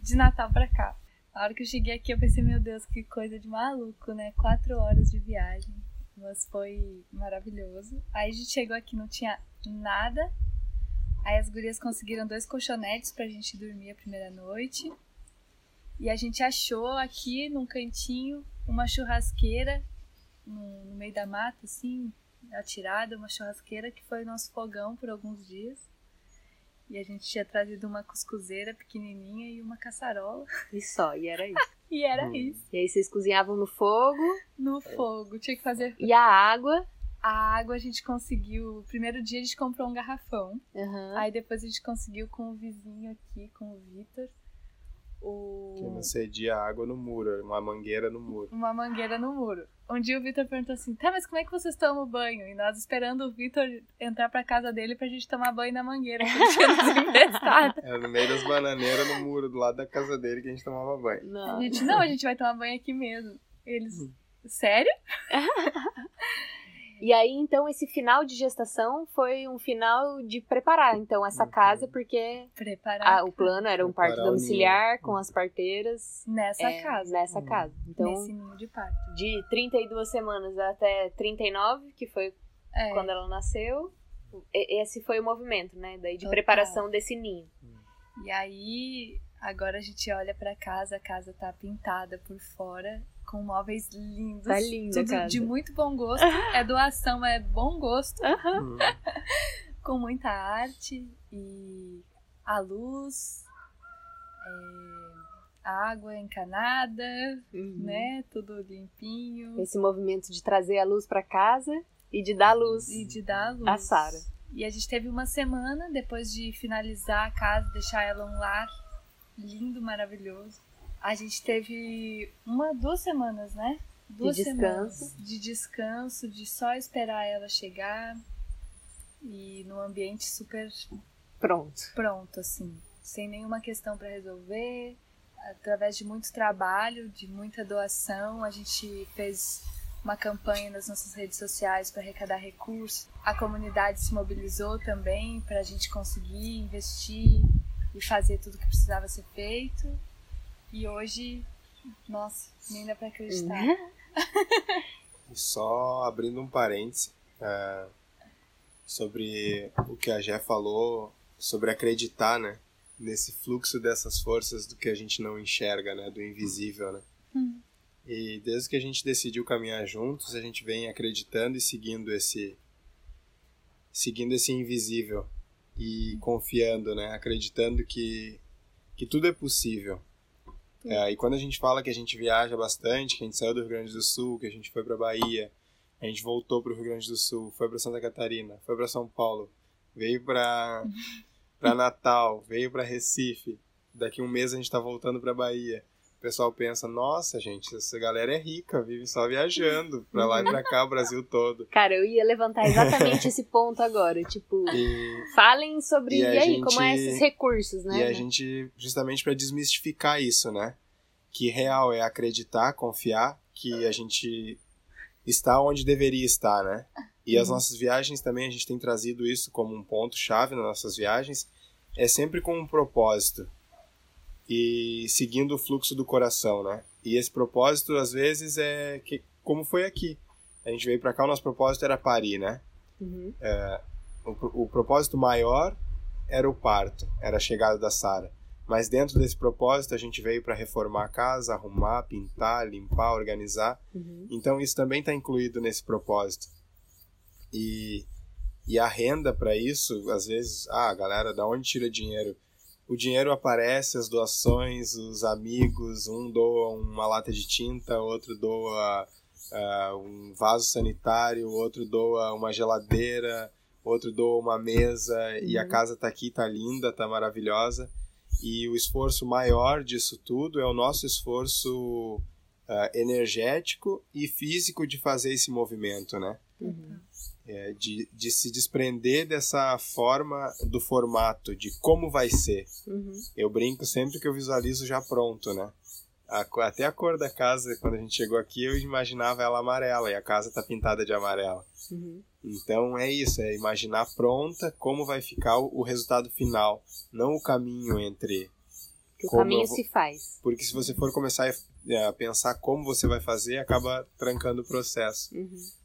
de Natal pra cá. A hora que eu cheguei aqui, eu pensei, meu Deus, que coisa de maluco, né? Quatro horas de viagem. Mas foi maravilhoso. Aí a gente chegou aqui, não tinha nada. Aí as gurias conseguiram dois colchonetes pra gente dormir a primeira noite. E a gente achou aqui num cantinho uma churrasqueira no, no meio da mata, assim, atirada, uma churrasqueira que foi o nosso fogão por alguns dias. E a gente tinha trazido uma cuscuzeira pequenininha e uma caçarola. E só, e era isso. E era Hum. isso. E aí vocês cozinhavam no fogo. No fogo. Tinha que fazer. E a água. A água a gente conseguiu. Primeiro dia a gente comprou um garrafão. Aham. Aí depois a gente conseguiu com o vizinho aqui, com o Vitor, Que o... não cedia água no muro, uma mangueira no muro. uma mangueira no muro. Um dia o Vitor perguntou assim: tá, mas como é que vocês tomam banho? E nós esperando o Vitor entrar pra casa dele pra gente tomar banho na mangueira que ele tinha nos emprestado. Era no meio das bananeiras no muro, do lado da casa dele, que a gente tomava banho. A Não. gente, não, a gente vai tomar banho aqui mesmo. Eles, sério? E aí, então, esse final de gestação foi um final de preparar, então, essa Uhum. casa, porque Preparar a- o plano era um parto Preparar domiciliar com as parteiras nessa é, casa. nessa Uhum. casa. Então, nesse ninho de parto. de 32 semanas até 39, que foi É, quando ela nasceu, esse foi o movimento, né? Daí de Total. preparação desse ninho. E aí, agora a gente olha pra casa, a casa tá pintada por fora, com móveis lindos. Tá linda tudo casa. de muito bom gosto. É doação, mas é bom gosto. Hum. Com muita arte e a luz, é, a água encanada, Uhum. né? Tudo limpinho. Esse movimento de trazer a luz pra casa e de dar luz. E de dar a luz. A Sara. E a gente teve uma semana depois de finalizar a casa, deixar ela um lar lindo, maravilhoso. A gente teve uma, duas semanas, né? Duas descanso. semanas de descanso, de só esperar ela chegar e num ambiente super Pronto. pronto, assim, sem nenhuma questão para resolver. Através de muito trabalho, de muita doação, a gente fez uma campanha nas nossas redes sociais para arrecadar recursos. A comunidade se mobilizou também para a gente conseguir investir e fazer tudo que precisava ser feito. E hoje, nossa, nem dá para acreditar. E só abrindo um parêntese é, sobre o que a Jé falou, sobre acreditar, né? Nesse fluxo dessas forças do que a gente não enxerga, né? Do invisível, né? Hum. E desde que a gente decidiu caminhar juntos, a gente vem acreditando e seguindo esse seguindo esse invisível e confiando, né? Acreditando que que tudo é possível. É, e quando a gente fala que a gente viaja bastante, que a gente saiu do Rio Grande do Sul, que a gente foi para Bahia, a gente voltou para o Rio Grande do Sul, foi para Santa Catarina, foi para São Paulo, veio para para Natal, veio para Recife. Daqui um mês a gente está voltando para Bahia. O pessoal pensa: "Nossa, gente, essa galera é rica, vive só viajando para lá e para cá, o Brasil todo". Cara, eu ia levantar exatamente esse ponto agora. Tipo, E falem sobre. E E, aí, gente- como é esses recursos, né? E a gente, justamente para desmistificar isso, né? Que real é acreditar, confiar que a gente está onde deveria estar, né? E as nossas viagens também, a gente tem trazido isso como um ponto-chave nas nossas viagens, é sempre com um propósito e seguindo o fluxo do coração, né? E esse propósito, às vezes, é que, como foi aqui. A gente veio para cá, o nosso propósito era parir, né? Uhum. o, pro- o propósito maior era o parto, era a chegada da Sara. Mas dentro desse propósito a gente veio para reformar a casa, arrumar, pintar, limpar, organizar. Uhum. Então isso também está incluído nesse propósito. E, e a renda para isso, às vezes, ah, galera, da onde tira dinheiro? O dinheiro aparece, as doações, os amigos, um doa uma lata de tinta, outro doa ah, um vaso sanitário, outro doa uma geladeira, outro doa uma mesa e a Uhum. casa tá aqui, tá linda, tá maravilhosa. E o esforço maior disso tudo é o nosso esforço ah, energético e físico de fazer esse movimento, né? Uhum. É, de, de se desprender dessa forma do formato, de como vai ser. Uhum. Eu brinco sempre que eu visualizo já pronto, né? A, até a cor da casa, quando a gente chegou aqui, eu imaginava ela amarela e a casa tá pintada de amarela. Uhum. Então é isso, é imaginar pronta como vai ficar o, o resultado final, não o caminho entre. Que o caminho vou- se faz. Porque se você for começar a, a pensar como você vai fazer, acaba trancando o processo. Uhum.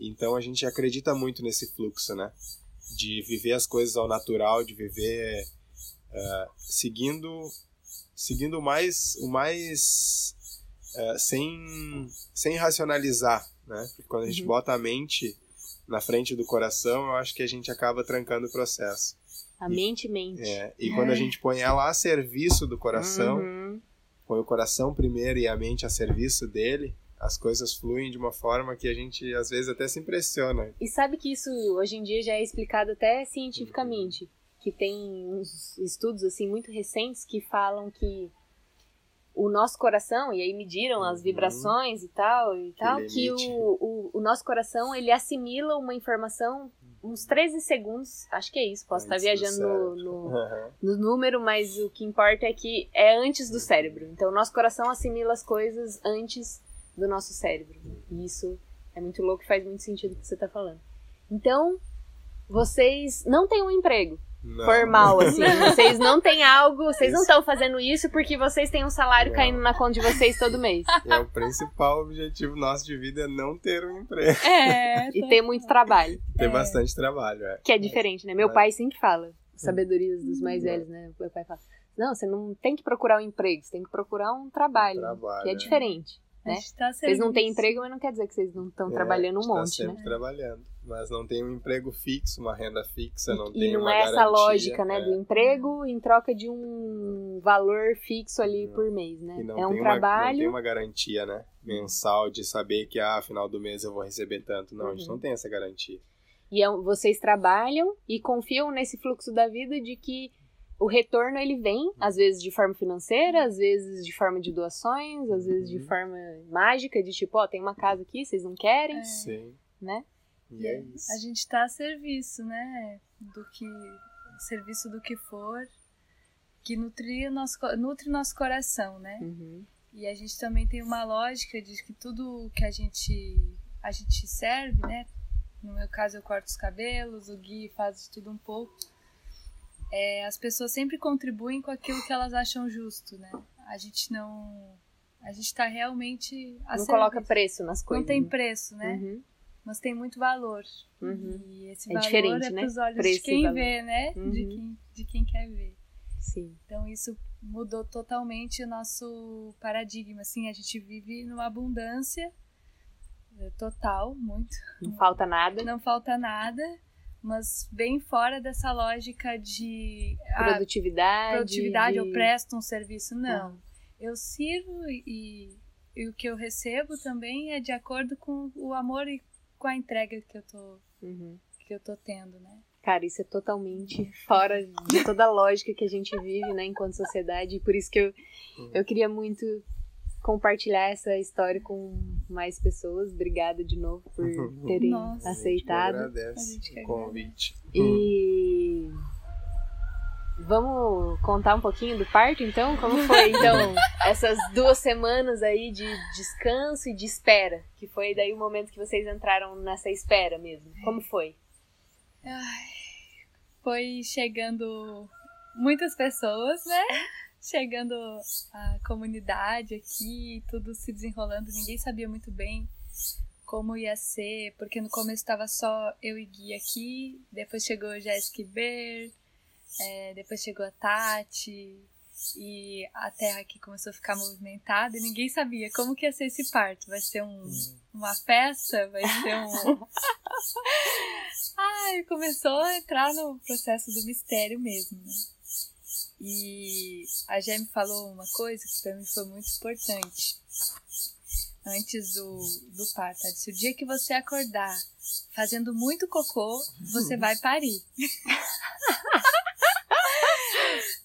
Então a gente acredita muito nesse fluxo, né? De viver as coisas ao natural, de viver eh, seguindo seguindo o mais o mais eh, sem sem racionalizar, né? Porque quando a gente Uhum. bota a mente na frente do coração, eu acho que a gente acaba trancando o processo. A mente mente. É, e quando a gente põe ela a serviço do coração, Uhum. põe o coração primeiro e a mente a serviço dele, as coisas fluem de uma forma que a gente às vezes até se impressiona. E sabe que isso hoje em dia já é explicado até cientificamente, que tem uns estudos assim muito recentes que falam que o nosso coração, e aí mediram as Uhum. vibrações e tal e tal, que o, o, o nosso coração ele assimila uma informação uns 13 segundos, acho que é isso, posso estar Antes do viajando no, no, Aham. no número, mas o que importa é que é antes do cérebro. Então, o nosso coração assimila as coisas antes do nosso cérebro. E isso é muito louco e faz muito sentido o que você tá falando. Então, vocês não têm um emprego Não. formal, assim. Vocês não têm algo, vocês não Isso. estão fazendo isso porque vocês têm um salário Não. caindo na conta de vocês todo mês. É o principal objetivo nosso de vida é não ter um emprego. É, E ter muito trabalho. Ter É. bastante trabalho, é. Que é diferente, né? Meu Mas- pai sempre fala, sabedorias dos mais Hum. velhos, né? Meu pai fala, não, você não tem que procurar um emprego, você tem que procurar um trabalho, Trabalho, que é é. diferente. Né? tá Vocês não têm emprego, mas não quer dizer que vocês não estão É, trabalhando um a gente monte, tá né? sempre trabalhando, mas não tem um emprego fixo, uma renda fixa, não E tem não uma é essa garantia, lógica, né, é. do emprego em troca de um valor fixo ali Não. por mês, né? E não É um uma- não tem trabalho. uma garantia, né? Mensal de saber que, ah, final do mês eu vou receber tanto. Não, a gente Uhum. não tem essa garantia. E é vocês trabalham e confiam nesse fluxo da vida de que o retorno ele vem, às vezes de forma financeira, às vezes de forma de doações, às vezes de Uhum. forma mágica, de tipo, ó, tem uma casa aqui, vocês não querem, É. Sim. né? E é isso. A gente tá a serviço, né? Do que. Serviço do que for. Que nutri o nosso, nutre o nosso coração, né? Uhum. E a gente também tem uma lógica de que tudo que a gente, a gente serve, né? No meu caso, eu corto os cabelos, o Gui faz de tudo um pouco. É, as pessoas sempre contribuem com aquilo que elas acham justo, né? A gente não. A gente tá realmente. Não serviço. coloca preço nas coisas. Não tem né? preço, né? Uhum. Mas tem muito valor. Uhum. E esse É valor diferente, é né? pros olhos Preço de quem vê, né? Uhum. De, quem, de quem quer ver. Sim. Então isso mudou totalmente o nosso paradigma. Assim, a gente vive numa abundância eh, total, muito. Não falta nada. Não falta nada, mas bem fora dessa lógica de ah, Produtividade. produtividade, de... eu presto um serviço. Não. Aham. Eu sirvo e, e o que eu recebo também é de acordo com o amor e com a entrega que eu tô, Uhum. que eu tô tendo, né? Cara, isso é totalmente fora de toda a lógica que a gente vive, né, enquanto sociedade. E por isso que eu, eu queria muito compartilhar essa história com mais pessoas. Obrigada de novo por terem Nossa. A gente que aceitado. A agradece gente que o convite. E vamos contar um pouquinho do parto, então? Como foi, então, essas duas semanas aí de descanso e de espera? Que foi daí o momento que vocês entraram nessa espera mesmo. Como foi? Foi chegando muitas pessoas, né? Chegando a comunidade aqui, tudo se desenrolando, ninguém sabia muito bem como ia ser, porque no começo estava só eu e Gui aqui, depois chegou Jéssica Ber, é, depois chegou a Tati, e a terra aqui começou a ficar movimentada e ninguém sabia como que ia ser esse parto. Vai ser um, uma festa? Vai ser um. Ai, começou a entrar no processo do mistério mesmo, né? E a Gem falou uma coisa que pra mim foi muito importante antes do, do parto. Ela disse: o dia que você acordar fazendo muito cocô, você vai parir.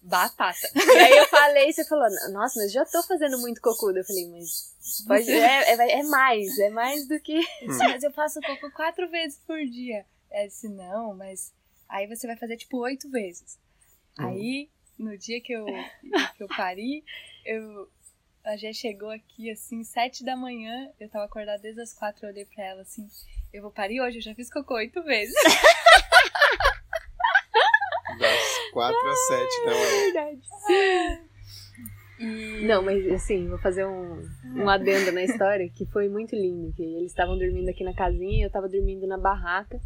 Batata. E aí eu falei, você falou, nossa, mas já tô fazendo muito cocudo. Eu falei, mas pode, é, é, é mais, é mais do que. mas eu faço cocô quatro vezes por dia. É disse, não, mas aí você vai fazer tipo oito vezes. Hum. Aí, no dia que eu, que eu pari, eu, a Gé chegou aqui, assim, sete da manhã. Eu tava acordada desde as quatro, eu olhei pra ela, assim, eu vou parir hoje, eu já fiz cocô oito vezes. Das quatro às sete da manhã. É verdade. E... Não, mas assim, vou fazer um, um adendo na história que foi muito lindo. Que eles estavam dormindo aqui na casinha e eu tava dormindo na barraca.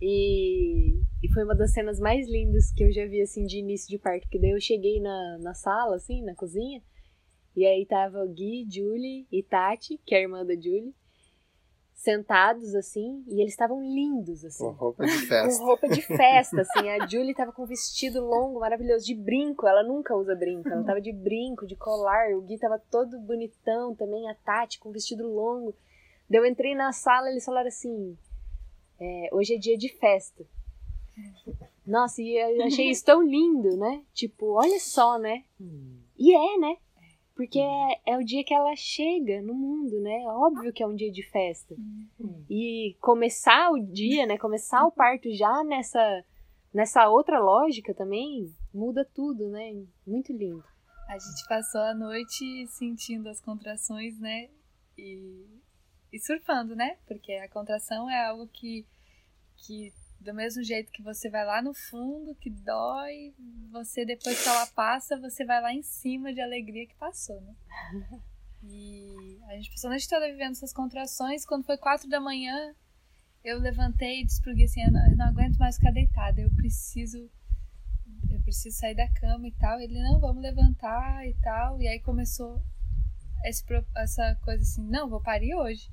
E, e foi uma das cenas mais lindas que eu já vi assim de início de parto. Que daí eu cheguei na, na sala, assim, na cozinha, e aí tava o Gui, Julie e Tati, que é a irmã da Julie, sentados assim, e eles estavam lindos assim. Com roupa de festa. Com roupa de festa, assim. A Julie tava com um vestido longo, maravilhoso, de brinco. Ela nunca usa brinco. Ela tava de brinco, de colar. O Gui tava todo bonitão também, a Tati com vestido longo. Daí eu entrei na sala e eles falaram assim: é, hoje é dia de festa. Nossa, e eu achei isso tão lindo, né? Tipo, olha só, né? E é, né? Porque é, é, o dia que ela chega no mundo, né? Óbvio que é um dia de festa. E começar o dia, né? Começar o parto já nessa, nessa outra lógica também muda tudo, né? Muito lindo. A gente passou a noite sentindo as contrações, né? E, e surfando, né? Porque a contração é algo que, que do mesmo jeito que você vai lá no fundo, que dói, você depois que ela passa, você vai lá em cima de alegria que passou, né? E a gente passou a noite toda vivendo essas contrações. Quando foi quatro da manhã, eu levantei e disse pro Gui assim, eu não, eu não aguento mais ficar deitada, eu preciso eu preciso sair da cama e tal. Ele, não, vamos levantar e tal. E aí começou esse, essa coisa assim, não, vou parir hoje.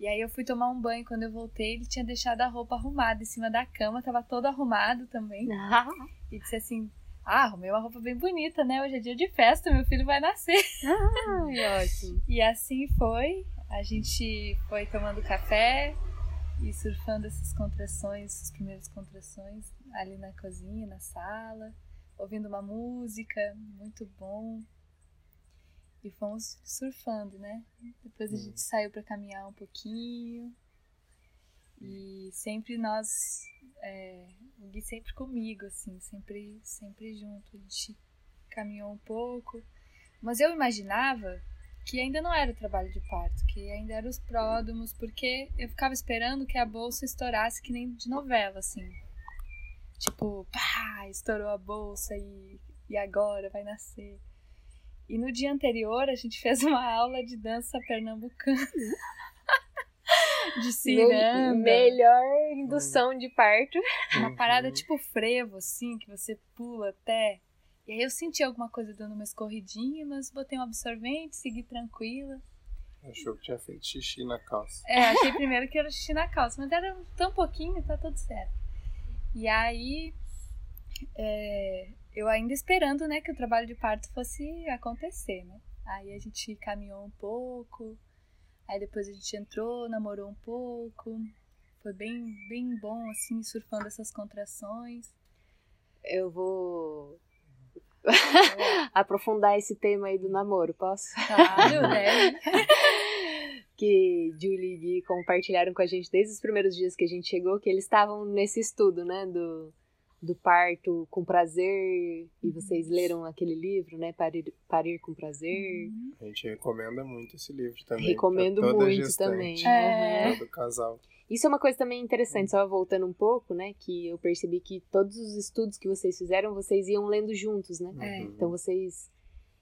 E aí eu fui tomar um banho, quando eu voltei, ele tinha deixado a roupa arrumada em cima da cama, tava todo arrumado também. Ah. E disse assim: Ah, arrumei uma roupa bem bonita, né? Hoje é dia de festa, meu filho vai nascer. Ah, ótimo. e assim foi. A gente foi tomando café e surfando essas contrações, as primeiras contrações, ali na cozinha, na sala, ouvindo uma música, muito bom. E fomos surfando, né? Depois a hum. gente saiu para caminhar um pouquinho. E sempre nós. É, o Gui sempre comigo, assim, sempre, sempre junto. A gente caminhou um pouco. Mas eu imaginava que ainda não era o trabalho de parto, que ainda eram os pródomos, porque eu ficava esperando que a bolsa estourasse que nem de novela, assim. Tipo, pá, estourou a bolsa e, e agora vai nascer. E no dia anterior a gente fez uma aula de dança pernambucana. de ciranda. Melhor indução de parto. Uma parada uhum. tipo frevo, assim, que você pula até. E aí eu senti alguma coisa dando uma escorridinha, mas botei um absorvente, segui tranquila. Achou que tinha feito xixi na calça. É, achei primeiro que era xixi na calça, mas era tão pouquinho, tá tudo certo. E aí é, eu ainda esperando, né, que o trabalho de parto fosse acontecer, né? Aí a gente caminhou um pouco, aí depois a gente entrou, namorou um pouco, foi bem, bem bom, assim, surfando essas contrações. Eu vou aprofundar esse tema aí do namoro, posso? Claro, né? que Julie e Gui compartilharam com a gente desde os primeiros dias que a gente chegou, que eles estavam nesse estudo, né, do do parto com prazer e uhum. vocês leram aquele livro, né? Parir, Parir com prazer. Uhum. A gente recomenda muito esse livro também. Recomendo muito gestante, também. É. Todo casal. Isso é uma coisa também interessante, só voltando um pouco, né? Que eu percebi que todos os estudos que vocês fizeram, vocês iam lendo juntos, né? É. Então vocês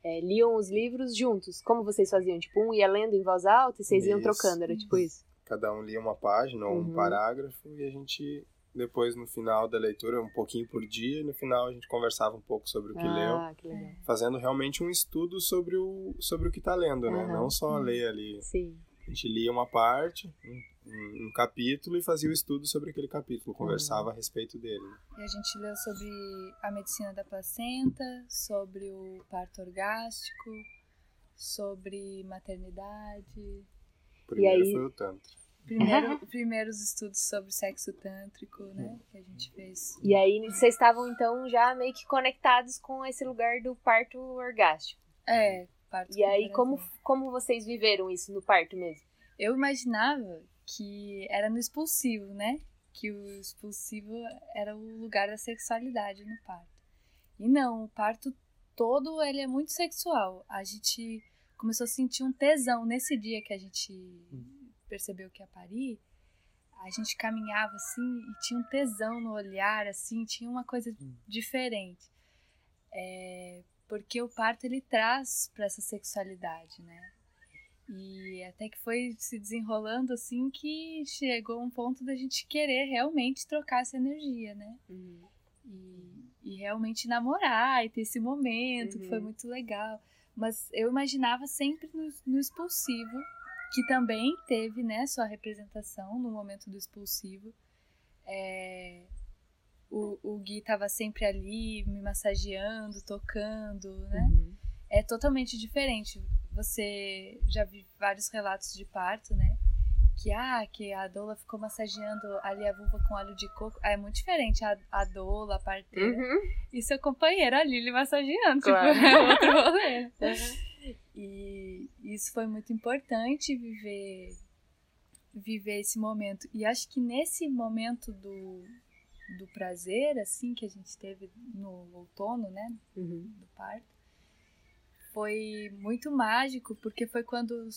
é, liam os livros juntos. Como vocês faziam? Tipo, um ia lendo em voz alta e vocês isso. iam trocando, era tipo isso? Cada um lia uma página ou uhum. um parágrafo e a gente depois, no final da leitura, um pouquinho por dia, e no final a gente conversava um pouco sobre o que ah, leu, que fazendo realmente um estudo sobre o, sobre o que está lendo, né? Uhum. Não só uhum. ler ali. Sim. A gente lia uma parte, um, um, capítulo e fazia o estudo sobre aquele capítulo, conversava uhum. a respeito dele. E a gente leu sobre a medicina da placenta, sobre o parto orgástico, sobre maternidade. Primeiro aí... foi o Tantra. Primeiro, primeiros estudos sobre sexo tântrico, né? Que a gente fez. E aí vocês estavam então já meio que conectados com esse lugar do parto orgástico. É, parto E aí, com como, como vocês viveram isso no parto mesmo? Eu imaginava que era no expulsivo, né? Que o expulsivo era o lugar da sexualidade no parto. E não, o parto todo ele é muito sexual. A gente começou a sentir um tesão nesse dia que a gente percebeu que ia parir. A gente caminhava assim e tinha um tesão no olhar, assim, tinha uma coisa diferente. É, porque o parto ele traz para essa sexualidade, né? E até que foi se desenrolando assim que chegou um ponto da gente querer realmente trocar essa energia, né? E, e realmente namorar e ter esse momento, que foi Uhum. muito legal. Mas eu imaginava sempre no, no expulsivo, que também teve né, sua representação no momento do expulsivo. É, o, o Gui estava sempre ali, me massageando, tocando, né? Uhum. é totalmente diferente. Você já vi vários relatos de parto, né? Que, ah, que a doula ficou massageando ali a vulva com óleo de coco. Ah, é muito diferente a, a doula, a parteira. Uhum. E seu companheiro ali, ele massageando. Claro. Tipo, é outro rolê. Uhum. E isso foi muito importante viver viver esse momento. E acho que nesse momento do, do prazer, assim, que a gente teve no outono, né? Uhum. do parto foi muito mágico porque foi quando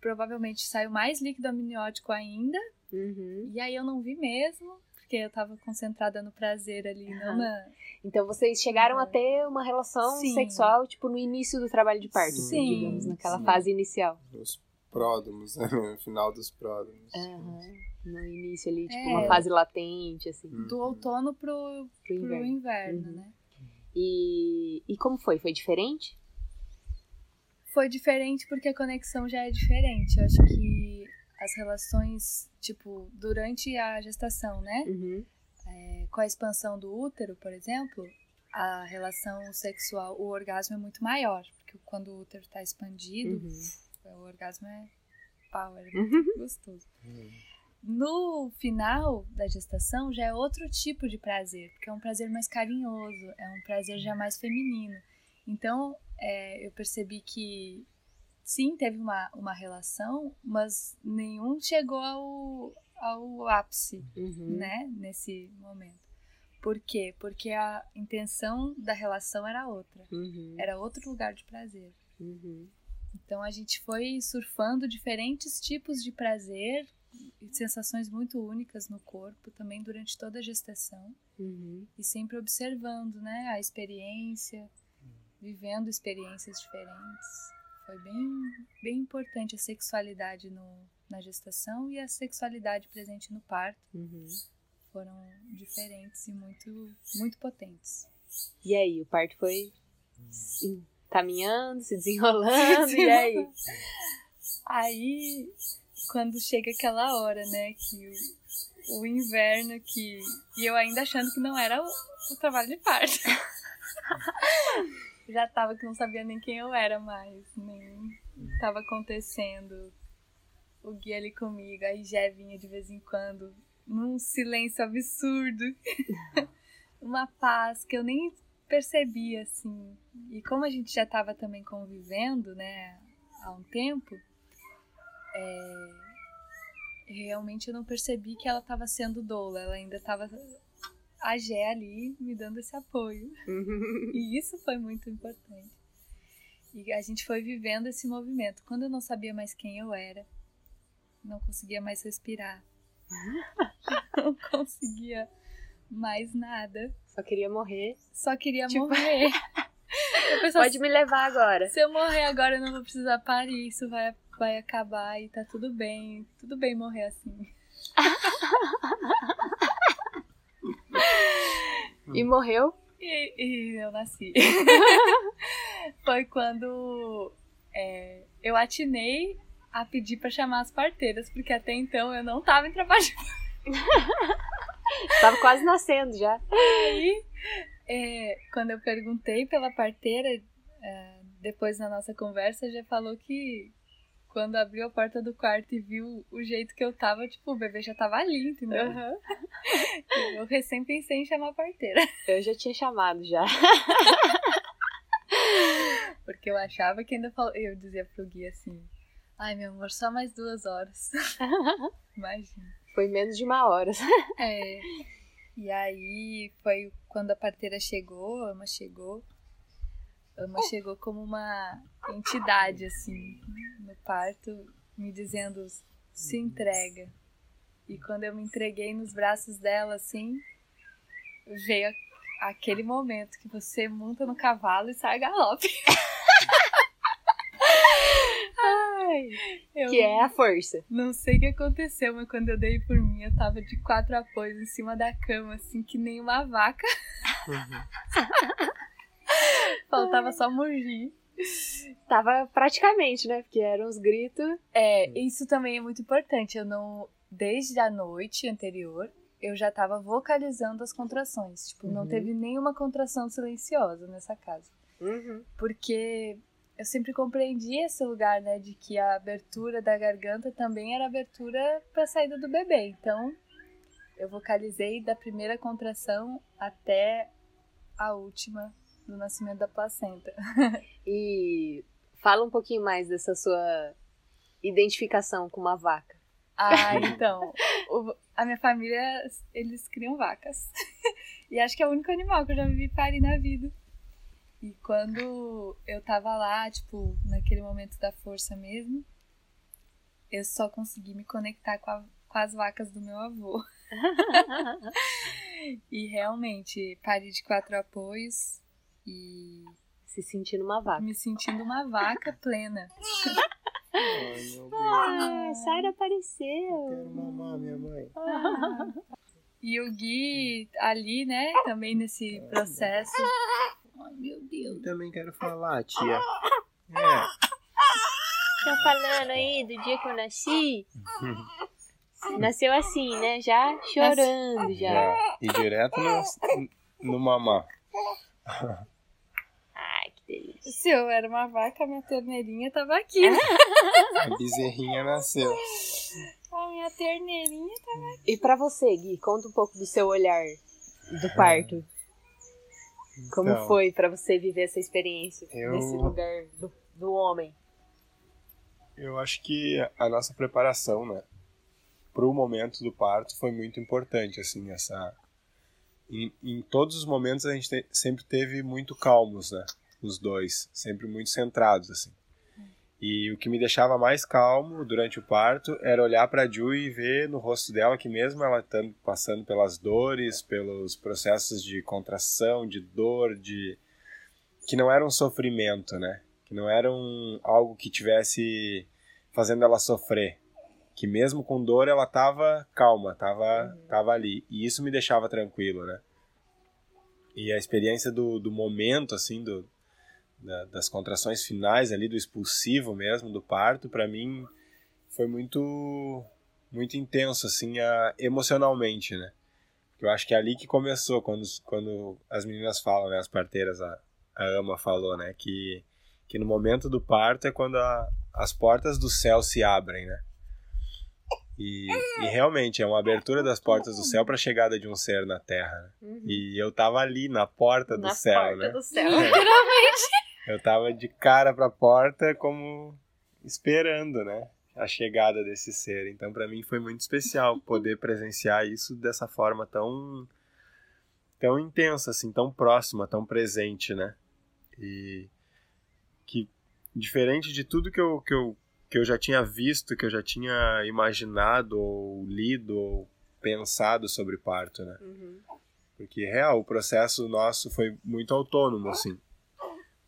provavelmente saiu mais líquido amniótico ainda Uhum. e aí eu não vi mesmo porque eu tava concentrada no prazer ali não Aham. na Então vocês chegaram Uhum. a ter uma relação Sim. sexual, tipo, no início do trabalho de parto, Sim, digamos, naquela sim. fase inicial. Nos pródomos, né? No final dos pródomos. Aham. No início ali, tipo, É. uma fase latente, assim, Hum. do outono pro, pro pro inverno. inverno, Uhum. né E, e como foi? Foi diferente? foi diferente porque a conexão já é diferente eu acho que as relações tipo durante a gestação né Uhum. com a expansão do útero, por exemplo, a relação sexual, o orgasmo é muito maior. Porque quando o útero está expandido, Uhum. o orgasmo é power, é Uhum. muito gostoso. Hum. No final da gestação já é outro tipo de prazer, porque é um prazer mais carinhoso, é um prazer já mais feminino. Então é, eu percebi que sim, teve uma, uma relação, mas nenhum chegou ao, ao ápice Uhum. né, nesse momento. Por quê? Porque a intenção da relação era outra. Uhum. Era outro lugar de prazer. Uhum. Então a gente foi surfando diferentes tipos de prazer e sensações muito únicas no corpo também durante toda a gestação Uhum. e sempre observando, né, a experiência, vivendo experiências diferentes. Foi bem, bem importante a sexualidade no, na gestação e a sexualidade presente no parto Uhum. foram diferentes e muito, muito potentes. E aí, o parto foi se caminhando, se desenrolando, e aí? Aí, quando chega aquela hora, né, que o, o inverno que e eu ainda achando que não era o, o trabalho de parto. Já tava que não sabia nem quem eu era mais, nem tava acontecendo. O Gui ali comigo, aí já vinha de vez em quando, num silêncio absurdo. Uma paz que eu nem percebia, assim. E como a gente já tava também convivendo, né, há um tempo, é, realmente eu não percebi que ela estava sendo doula, ela ainda estava a Gé ali me dando esse apoio. Uhum. E isso foi muito importante. E a gente foi vivendo esse movimento. Quando eu não sabia mais quem eu era, não conseguia mais respirar. não conseguia mais nada. Só queria morrer. Só queria Tipo- morrer. Pensava, Pode me levar agora. se eu morrer agora, eu não vou precisar parir. Isso vai, vai acabar e tá tudo bem. Tudo bem morrer assim. E morreu. E, e eu nasci. Foi quando é, eu atinei a pedir pra chamar as parteiras, porque até então eu não tava em trabalho. Tava quase nascendo já. Aí, é, quando eu perguntei pela parteira, é, depois na nossa conversa, já falou que quando abriu a porta do quarto e viu o jeito que eu tava, tipo, o bebê já tava ali, entendeu? Uhum. Eu recém pensei em chamar a parteira. Eu já tinha chamado já. Porque eu achava que ainda fal... eu dizia pro Gui assim, ai meu amor, só mais duas horas. Imagina. Foi menos de uma hora. É. E aí foi quando a parteira chegou, a Ama chegou. A Ama chegou como uma entidade, assim, no parto, me dizendo, se entrega. E quando eu me entreguei nos braços dela, assim, veio aquele momento que você monta no cavalo e sai galope. Ai, Que é a força. não sei o que aconteceu, mas quando eu dei por mim, eu tava de quatro apoios em cima da cama, assim, que nem uma vaca. Faltava só mugir. Tava praticamente, né? Porque eram os gritos. É, isso também é muito importante. Eu não. Desde a noite anterior, eu já tava vocalizando as contrações. Tipo, não Uhum. teve nenhuma contração silenciosa nessa casa. Porque eu sempre compreendi esse lugar, né? De que a abertura da garganta também era abertura pra saída do bebê. Então, eu vocalizei da primeira contração até a última do nascimento da placenta. E fala um pouquinho mais dessa sua identificação com uma vaca. Ah, então. o- a minha família, eles criam vacas. e acho que é o único animal que eu já vi parir na vida. E quando eu tava lá, tipo, naquele momento da força mesmo, eu só consegui me conectar com, a- com as vacas do meu avô. E realmente, parei de quatro apoios e Se sentindo uma vaca. me sentindo uma vaca plena. Ai, meu Deus. Ah, Sara Eu apareceu. quero mamar minha mãe. E o Gui ali, né, também nesse processo. Ai, meu Deus. Eu também quero falar, tia. É. Tá falando aí do dia que eu nasci? Nasceu assim, né? Já chorando, já. Já. E direto no, no mamar. Delícia. Se eu era uma vaca, minha terneirinha tava aqui, né? A bezerrinha nasceu. A minha terneirinha tava E pra você, Gui, conta um pouco do seu olhar do parto. Como Então, foi pra você viver essa experiência Eu- nesse lugar do, do homem? Eu acho que a nossa preparação, né, pro momento do parto foi muito importante, assim, essa em, em todos os momentos a gente te- sempre teve muito calmos, né, os dois, sempre muito centrados, assim. E o que me deixava mais calmo durante o parto era olhar para Ju e ver no rosto dela que mesmo ela estando passando pelas dores, pelos processos de contração, de dor, de que não era um sofrimento, né? Que não era um, algo que tivesse fazendo ela sofrer, que mesmo com dor ela tava calma, tava tava ali. E isso me deixava tranquilo, né? E a experiência do, do momento assim do da- das contrações finais ali do expulsivo mesmo do parto para mim foi muito muito intenso assim a, emocionalmente né eu acho que é ali que começou quando quando as meninas falam né as parteiras a, a ama falou né que que no momento do parto é quando a, as portas do céu se abrem né e, e realmente é uma abertura das portas do céu para a chegada de um ser na terra né? e eu tava ali na porta do Na céu porta né do céu. eu tava de cara pra porta como esperando, né? A chegada desse ser. Então, pra mim foi muito especial poder presenciar isso dessa forma tão tão intensa, assim, tão próxima, tão presente, né? E que diferente de tudo que eu, que eu, que eu já tinha visto, que eu já tinha imaginado ou lido ou pensado sobre parto, né? Uhum. Porque, real, o processo nosso foi muito autônomo, assim.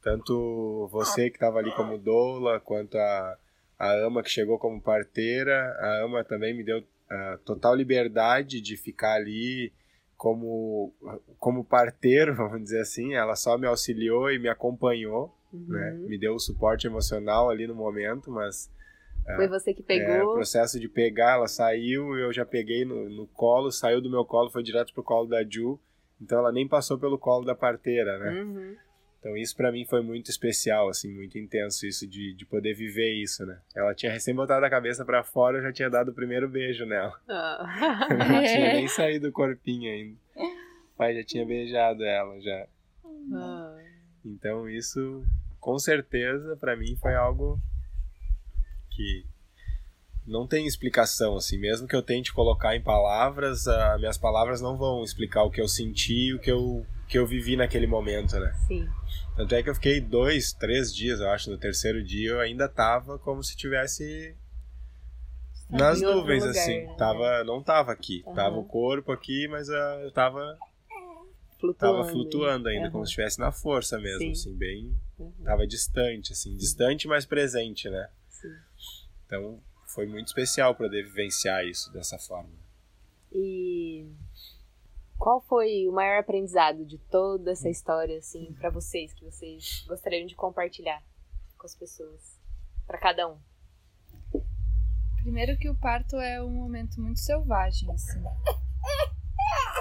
Tanto você que estava ali como doula, quanto a, a Ama que chegou como parteira. A Ama também me deu a total liberdade de ficar ali como, como parteiro, vamos dizer assim. Ela só me auxiliou e me acompanhou, né? Uhum. Me deu o suporte emocional ali no momento, mas Foi você que é, o pegou. processo de pegar, ela saiu, eu já peguei no, no colo, saiu do meu colo, foi direto pro colo da Ju. Então ela nem passou pelo colo da parteira, né? Uhum. Então isso para mim foi muito especial, assim, muito intenso isso de, de poder viver isso, né? Ela tinha recém botado a cabeça para fora, eu já tinha dado o primeiro beijo nela. Ah. Não tinha nem saído do corpinho ainda. O pai já tinha beijado ela já. Ah. Então isso, com certeza, para mim foi algo que não tem explicação, assim. Mesmo que eu tente colocar em palavras, as minhas palavras não vão explicar o que eu senti, o que eu que eu vivi naquele momento, né? Sim. Tanto é que eu fiquei dois, três dias, eu acho. No terceiro dia eu ainda tava como se tivesse nas nuvens, lugar, assim. né? Tava, não tava aqui. Aham. Tava o corpo aqui, mas ah, eu tava, Flutuando. tava flutuando ainda, Aham. como se estivesse na força mesmo, Sim. assim, bem. Uhum. Tava distante, assim, distante, mas presente, né? Sim. Então foi muito especial poder vivenciar isso dessa forma. E qual foi o maior aprendizado de toda essa história, assim, pra vocês, que vocês gostariam de compartilhar com as pessoas? Pra cada um. Primeiro que o parto é um momento muito selvagem, assim.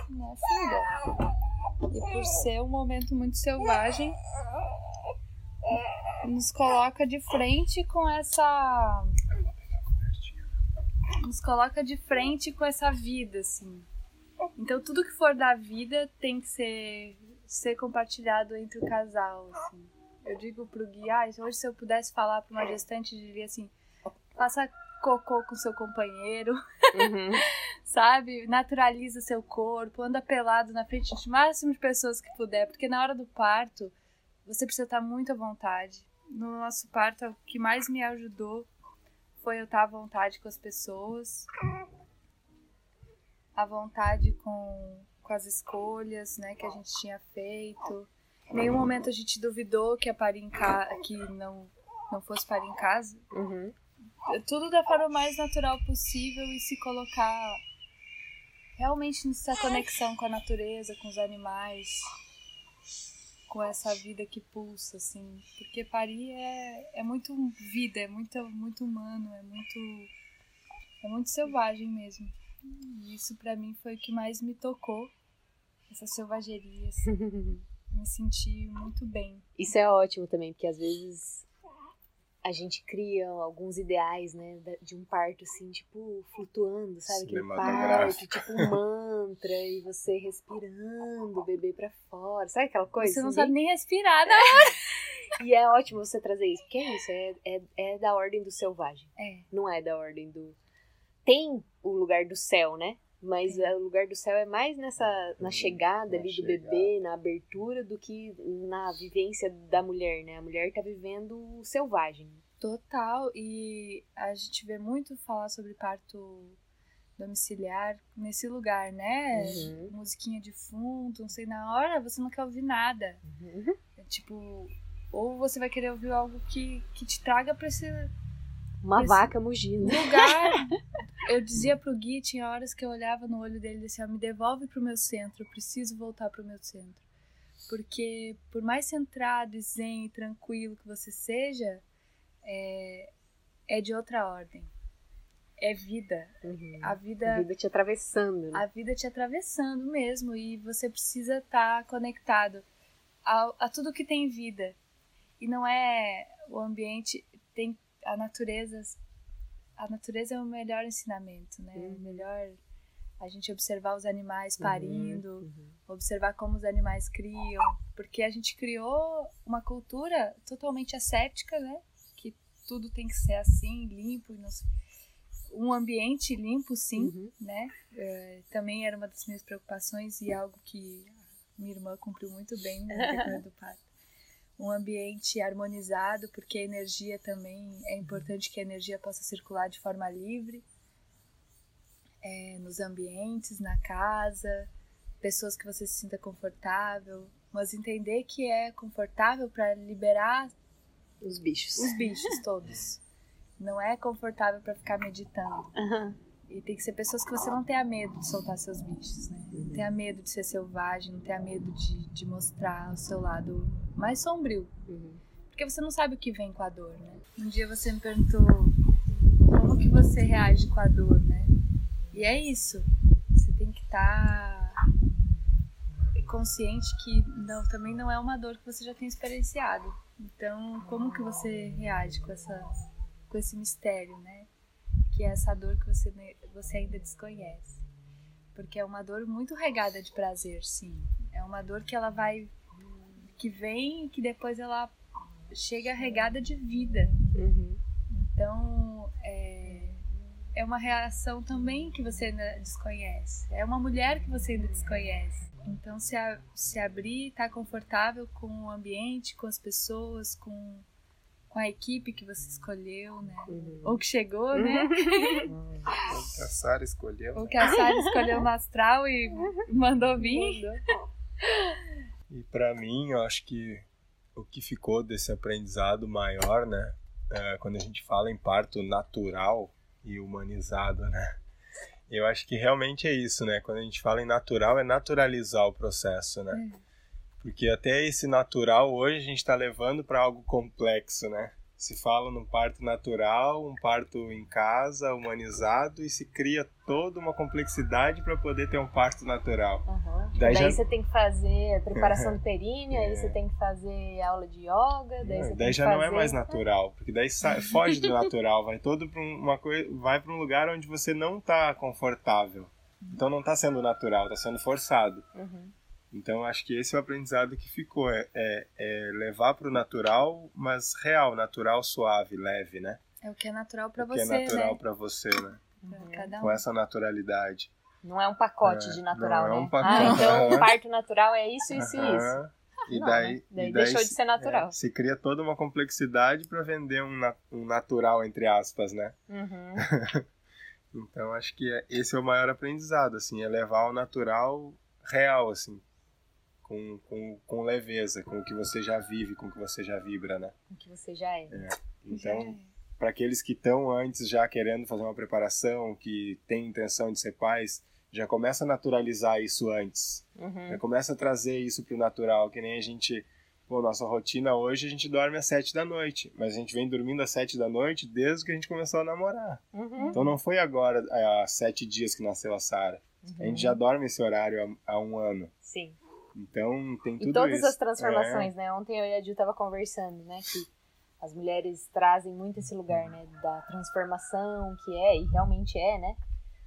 Né, filha? E por ser um momento muito selvagem, nos coloca de frente com essa. Nos coloca de frente com essa vida, assim. Então tudo que for da vida tem que ser, ser compartilhado entre o casal, assim. Eu digo pro Gui, ah, hoje se eu pudesse falar pra uma gestante, eu diria assim, faça cocô com seu companheiro, Uhum. sabe? Naturaliza seu corpo, anda pelado na frente de máximo de pessoas que puder, porque na hora do parto você precisa estar muito à vontade. No nosso parto, o que mais me ajudou foi eu estar à vontade com as pessoas, à vontade com, com as escolhas, né, que a gente tinha feito. Em nenhum momento a gente duvidou que a parir em ca... que não não fosse parir em casa, Uhum. tudo da forma mais natural possível e se colocar realmente nessa conexão com a natureza, com os animais, com essa vida que pulsa, assim. Porque parir é, é muito vida, é muito, muito humano, é muito. é muito selvagem mesmo. E isso pra mim foi o que mais me tocou, essa selvageria, assim. Me senti muito bem. Isso é ótimo também, porque às vezes a gente cria alguns ideais, né, de um parto assim, tipo, flutuando, sabe? Aquele parto, tipo um mantra, e você respirando o bebê pra fora, sabe aquela coisa? Você não assim, sabe nem respirar, né? E é ótimo você trazer isso, porque é isso, é, é, é da ordem do selvagem, É. não é da ordem do... Tem o lugar do céu, né? Mas é, o lugar do céu é mais nessa na Hum, chegada na ali do chegada. bebê, na abertura, do que na vivência da mulher, né? A mulher tá vivendo o selvagem. Total, e a gente vê muito falar sobre parto domiciliar nesse lugar, né? Uhum. Musiquinha de fundo, não sei, na hora você não quer ouvir nada. Uhum. É tipo, ou você vai querer ouvir algo que, que te traga pra esse Uma Esse- vaca mugindo. lugar. Eu dizia pro Gui, tinha horas que eu olhava no olho dele e disse, "Ah, me devolve pro meu centro, eu preciso voltar pro meu centro. Porque por mais centrado zen e tranquilo que você seja, é, é de outra ordem. É vida. Uhum. A vida A vida te atravessando, né? a vida te atravessando mesmo e você precisa estar conectado a, a tudo que tem vida. E não é o ambiente, tem a natureza. A natureza é o melhor ensinamento, né? Uhum. O melhor a gente observar os animais parindo, Uhum. observar como os animais criam, porque a gente criou uma cultura totalmente asséptica, né? Que tudo tem que ser assim, limpo e um ambiente limpo, sim, Uhum. né? É, também era uma das minhas preocupações e algo que minha irmã cumpriu muito bem no decorrer do parto. Um ambiente harmonizado, porque a energia também é importante que a energia possa circular de forma livre é, nos ambientes, na casa, pessoas que você se sinta confortável, mas entender que é confortável para liberar Os bichos. os bichos todos. Não é confortável para ficar meditando. Aham. E tem que ser pessoas que você não tenha medo de soltar seus bichos, né? Não tenha medo de ser selvagem, não tenha medo de, de mostrar o seu lado mais sombrio. Uhum. Porque você não sabe o que vem com a dor, né? Um dia você me perguntou como que você reage com a dor, né? E é isso. Você tem que estar consciente que não, também não é uma dor que você já tem experienciado. Então, como que você reage com essa com esse mistério, né? Que é essa dor que você você ainda desconhece. Porque é uma dor muito regada de prazer, sim. É uma dor que ela vai que vem e que depois ela chega regada de vida. Uhum. Então, é, é uma reação também que você ainda desconhece. É uma mulher que você ainda desconhece. Então, se, a, se abrir, estar tá confortável com o ambiente, com as pessoas, com, com a equipe que você escolheu, né? Uhum. Ou que chegou, né? Hum, que a Sara escolheu. Ou né? que a Sara escolheu no astral e mandou vir. E para mim, eu acho que o que ficou desse aprendizado maior, né? É, quando a gente fala em parto natural e humanizado, né? Eu acho que realmente é isso, né? Quando a gente fala em natural, é naturalizar o processo, né? Porque até esse natural hoje a gente está levando para algo complexo, né? Se fala num parto natural, um parto em casa, humanizado, e se cria toda uma complexidade para poder ter um parto natural. Uhum. Daí Daí, já- você tem que fazer a preparação do períneo, aí É. você tem que fazer aula de yoga, daí você Daí já fazer... não é mais natural, porque daí sai- foge do natural, vai todo para uma coisa, vai para um lugar onde você não está confortável. Então não está sendo natural, está sendo forçado. Uhum. Então acho que esse é o aprendizado que ficou, é, é- é levar para o natural, mas real, natural, suave, leve, né? É o que é natural pra O que você, é natural né? para você, né? Cada Com essa naturalidade. Não é um pacote É, de natural, não é né? um pacote. Ah, então o parto natural é isso, isso e isso. E Não, daí, né? Daí e deixou de se- ser natural. é, se cria toda uma complexidade para vender um, na- um natural, entre aspas, né? Uhum. Então acho que é- esse é o maior aprendizado, assim, é levar ao natural real, assim, com, com, com leveza, com o que você já vive, com o que você já vibra, né? O que você já é. Então, para aqueles que estão antes já querendo fazer uma preparação, que têm intenção de ser pais, já começa a naturalizar isso antes. Uhum. Já começa a trazer isso pro natural, que nem a gente. Pô, nossa rotina hoje a gente dorme às sete da noite, mas a gente vem dormindo às sete da noite desde que a gente começou a namorar. Uhum. Então não foi agora, há sete dias que nasceu a Sara. A gente já dorme esse horário há, há um ano. Sim. Então tem tudo E todas isso. as transformações, né? Ontem eu e a Ju tava conversando, né? Que as mulheres trazem muito esse lugar, né? Da transformação que é, e realmente é, né?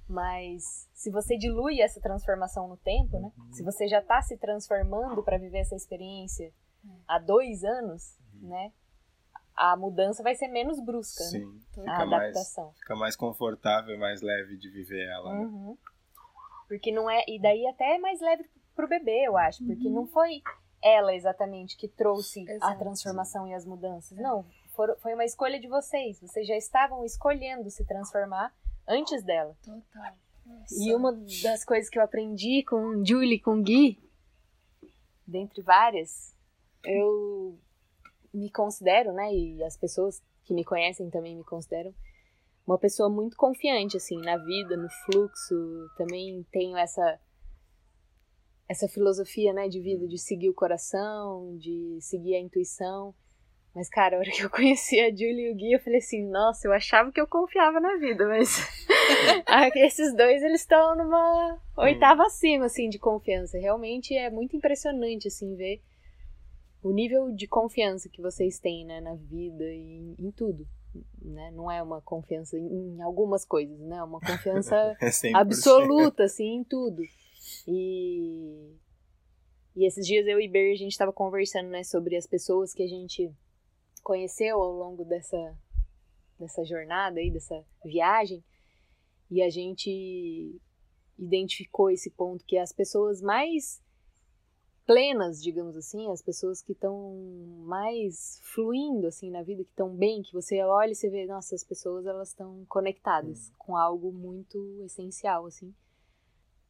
Mas se você dilui essa transformação no tempo, né? Se você já tá se transformando para viver essa experiência há dois anos, né? A mudança vai ser menos brusca, É. né? Sim, A fica mais, adaptação. fica mais confortável, mais leve de viver ela. né? Uhum. Porque não é. E daí até é mais leve pro bebê, eu acho. Porque não foi ela exatamente que trouxe a Exato. transformação e as mudanças. Não. foram- foi uma escolha de vocês. Vocês já estavam escolhendo se transformar antes dela. Total. Nossa. E uma das coisas que eu aprendi com Julie, com Gui, dentre várias, eu me considero, né, e as pessoas que me conhecem também me consideram, uma pessoa muito confiante, assim, na vida, no fluxo. Também tenho essa essa filosofia, né, de vida, de seguir o coração, de seguir a intuição. Mas, cara, a hora que eu conheci a Julie e o Gui, eu falei assim, nossa, eu achava que eu confiava na vida, mas esses dois, eles estão numa oitava acima, assim, de confiança. Realmente é muito impressionante, assim, ver o nível de confiança que vocês têm, né, na vida e em, tudo, né? Não é uma confiança em, algumas coisas, né? É uma confiança É 100%. absoluta, assim, em tudo. E, e esses dias eu e Ber, a gente tava conversando, né, sobre as pessoas que a gente conheceu ao longo dessa, dessa jornada aí, dessa viagem, e a gente identificou esse ponto que as pessoas mais plenas, digamos assim, as pessoas que estão mais fluindo assim na vida, que estão bem, que você olha e você vê, nossa, as pessoas elas estão conectadas com algo muito essencial assim.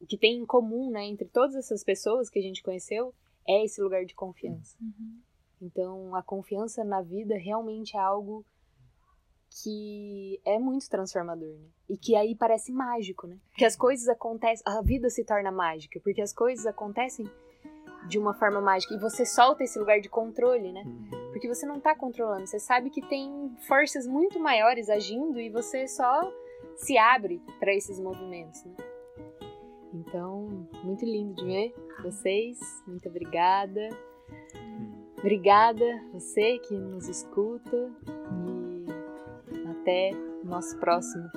O que tem em comum, né, entre todas essas pessoas que a gente conheceu é esse lugar de confiança. Uhum. Então, a confiança na vida realmente é algo que é muito transformador, né? E que aí parece mágico, né? Que as coisas acontecem, a vida se torna mágica, porque as coisas acontecem de uma forma mágica e você solta esse lugar de controle, né? Porque você não tá controlando, você sabe que tem forças muito maiores agindo e você só se abre para esses movimentos, né? Então, muito lindo de ver vocês. Muito obrigada. Obrigada você que nos escuta e até o nosso próximo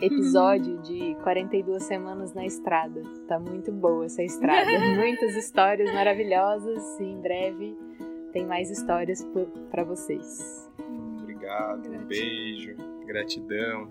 episódio de 42 semanas na estrada. Tá muito boa essa estrada. Muitas histórias maravilhosas e em breve tem mais histórias para vocês. Obrigado, um beijo, gratidão.